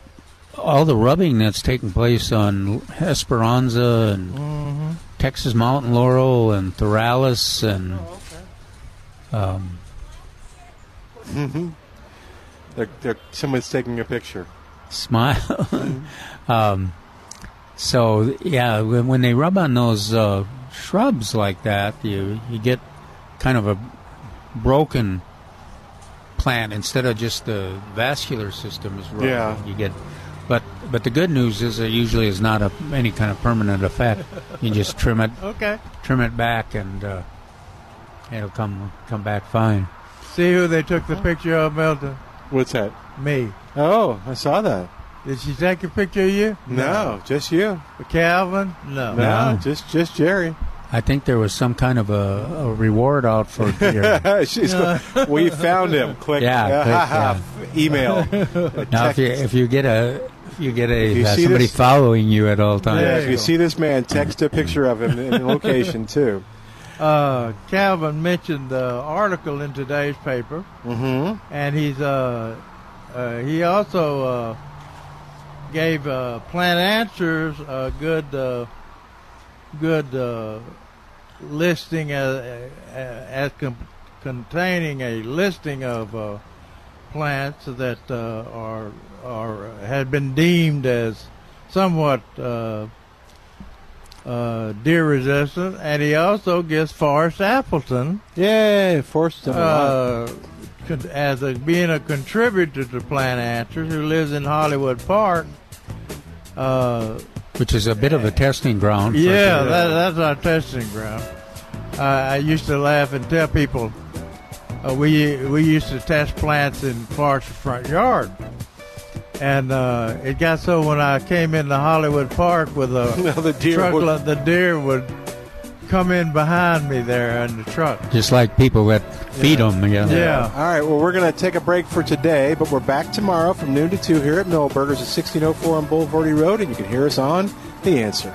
all the rubbing that's taking place on Esperanza and Mhm. Texas mountain laurel and thryallis and um, hmm They're, they're, someone's taking a picture. smile. um, so yeah, when, when they rub on those uh, shrubs like that, you you get kind of a broken plant instead of just the vascular system is rubbed. Yeah. you get. But but the good news is it usually is not a any kind of permanent effect. You just trim it, Okay. trim it back, and uh, it'll come come back fine. See who they took the picture of, Milton? What's that? Me. Oh, I saw that. Did she take a picture of you? No, just you. Calvin? No. No, just just Jerry. I think there was some kind of a, a reward out for your She's, we found him. Click. Yeah, Email. now, if you if you get a if you get a you uh, somebody this- following you at all times, Yeah, if you see this man, text a picture of him in location too. Uh, Calvin mentioned the article in today's paper, Mhm. and he's uh, uh, he also uh, gave uh, Plant Answers a good uh, good uh, listing as, as com- containing a listing of uh, plants that uh, are are had been deemed as somewhat uh, uh, deer resistant, and he also gives Forrest Appleton. Yay, Forrest! Uh, as a, being a contributor to Plant Answers, who lives in Hollywood Park. Which is a bit of a testing ground. for yeah, that, that's our testing ground. Uh, I used to laugh and tell people uh, we we used to test plants in Clark's front yard, and uh, it got so when I came into Hollywood Park with a the deer truck, would- the deer would come in behind me there in the truck. just like people that feed them. Yeah. All right. Well, we're going to take a break for today, but we're back tomorrow from noon to two here at Milberger's at 1604 on Bulverde Road, and you can hear us on The Answer.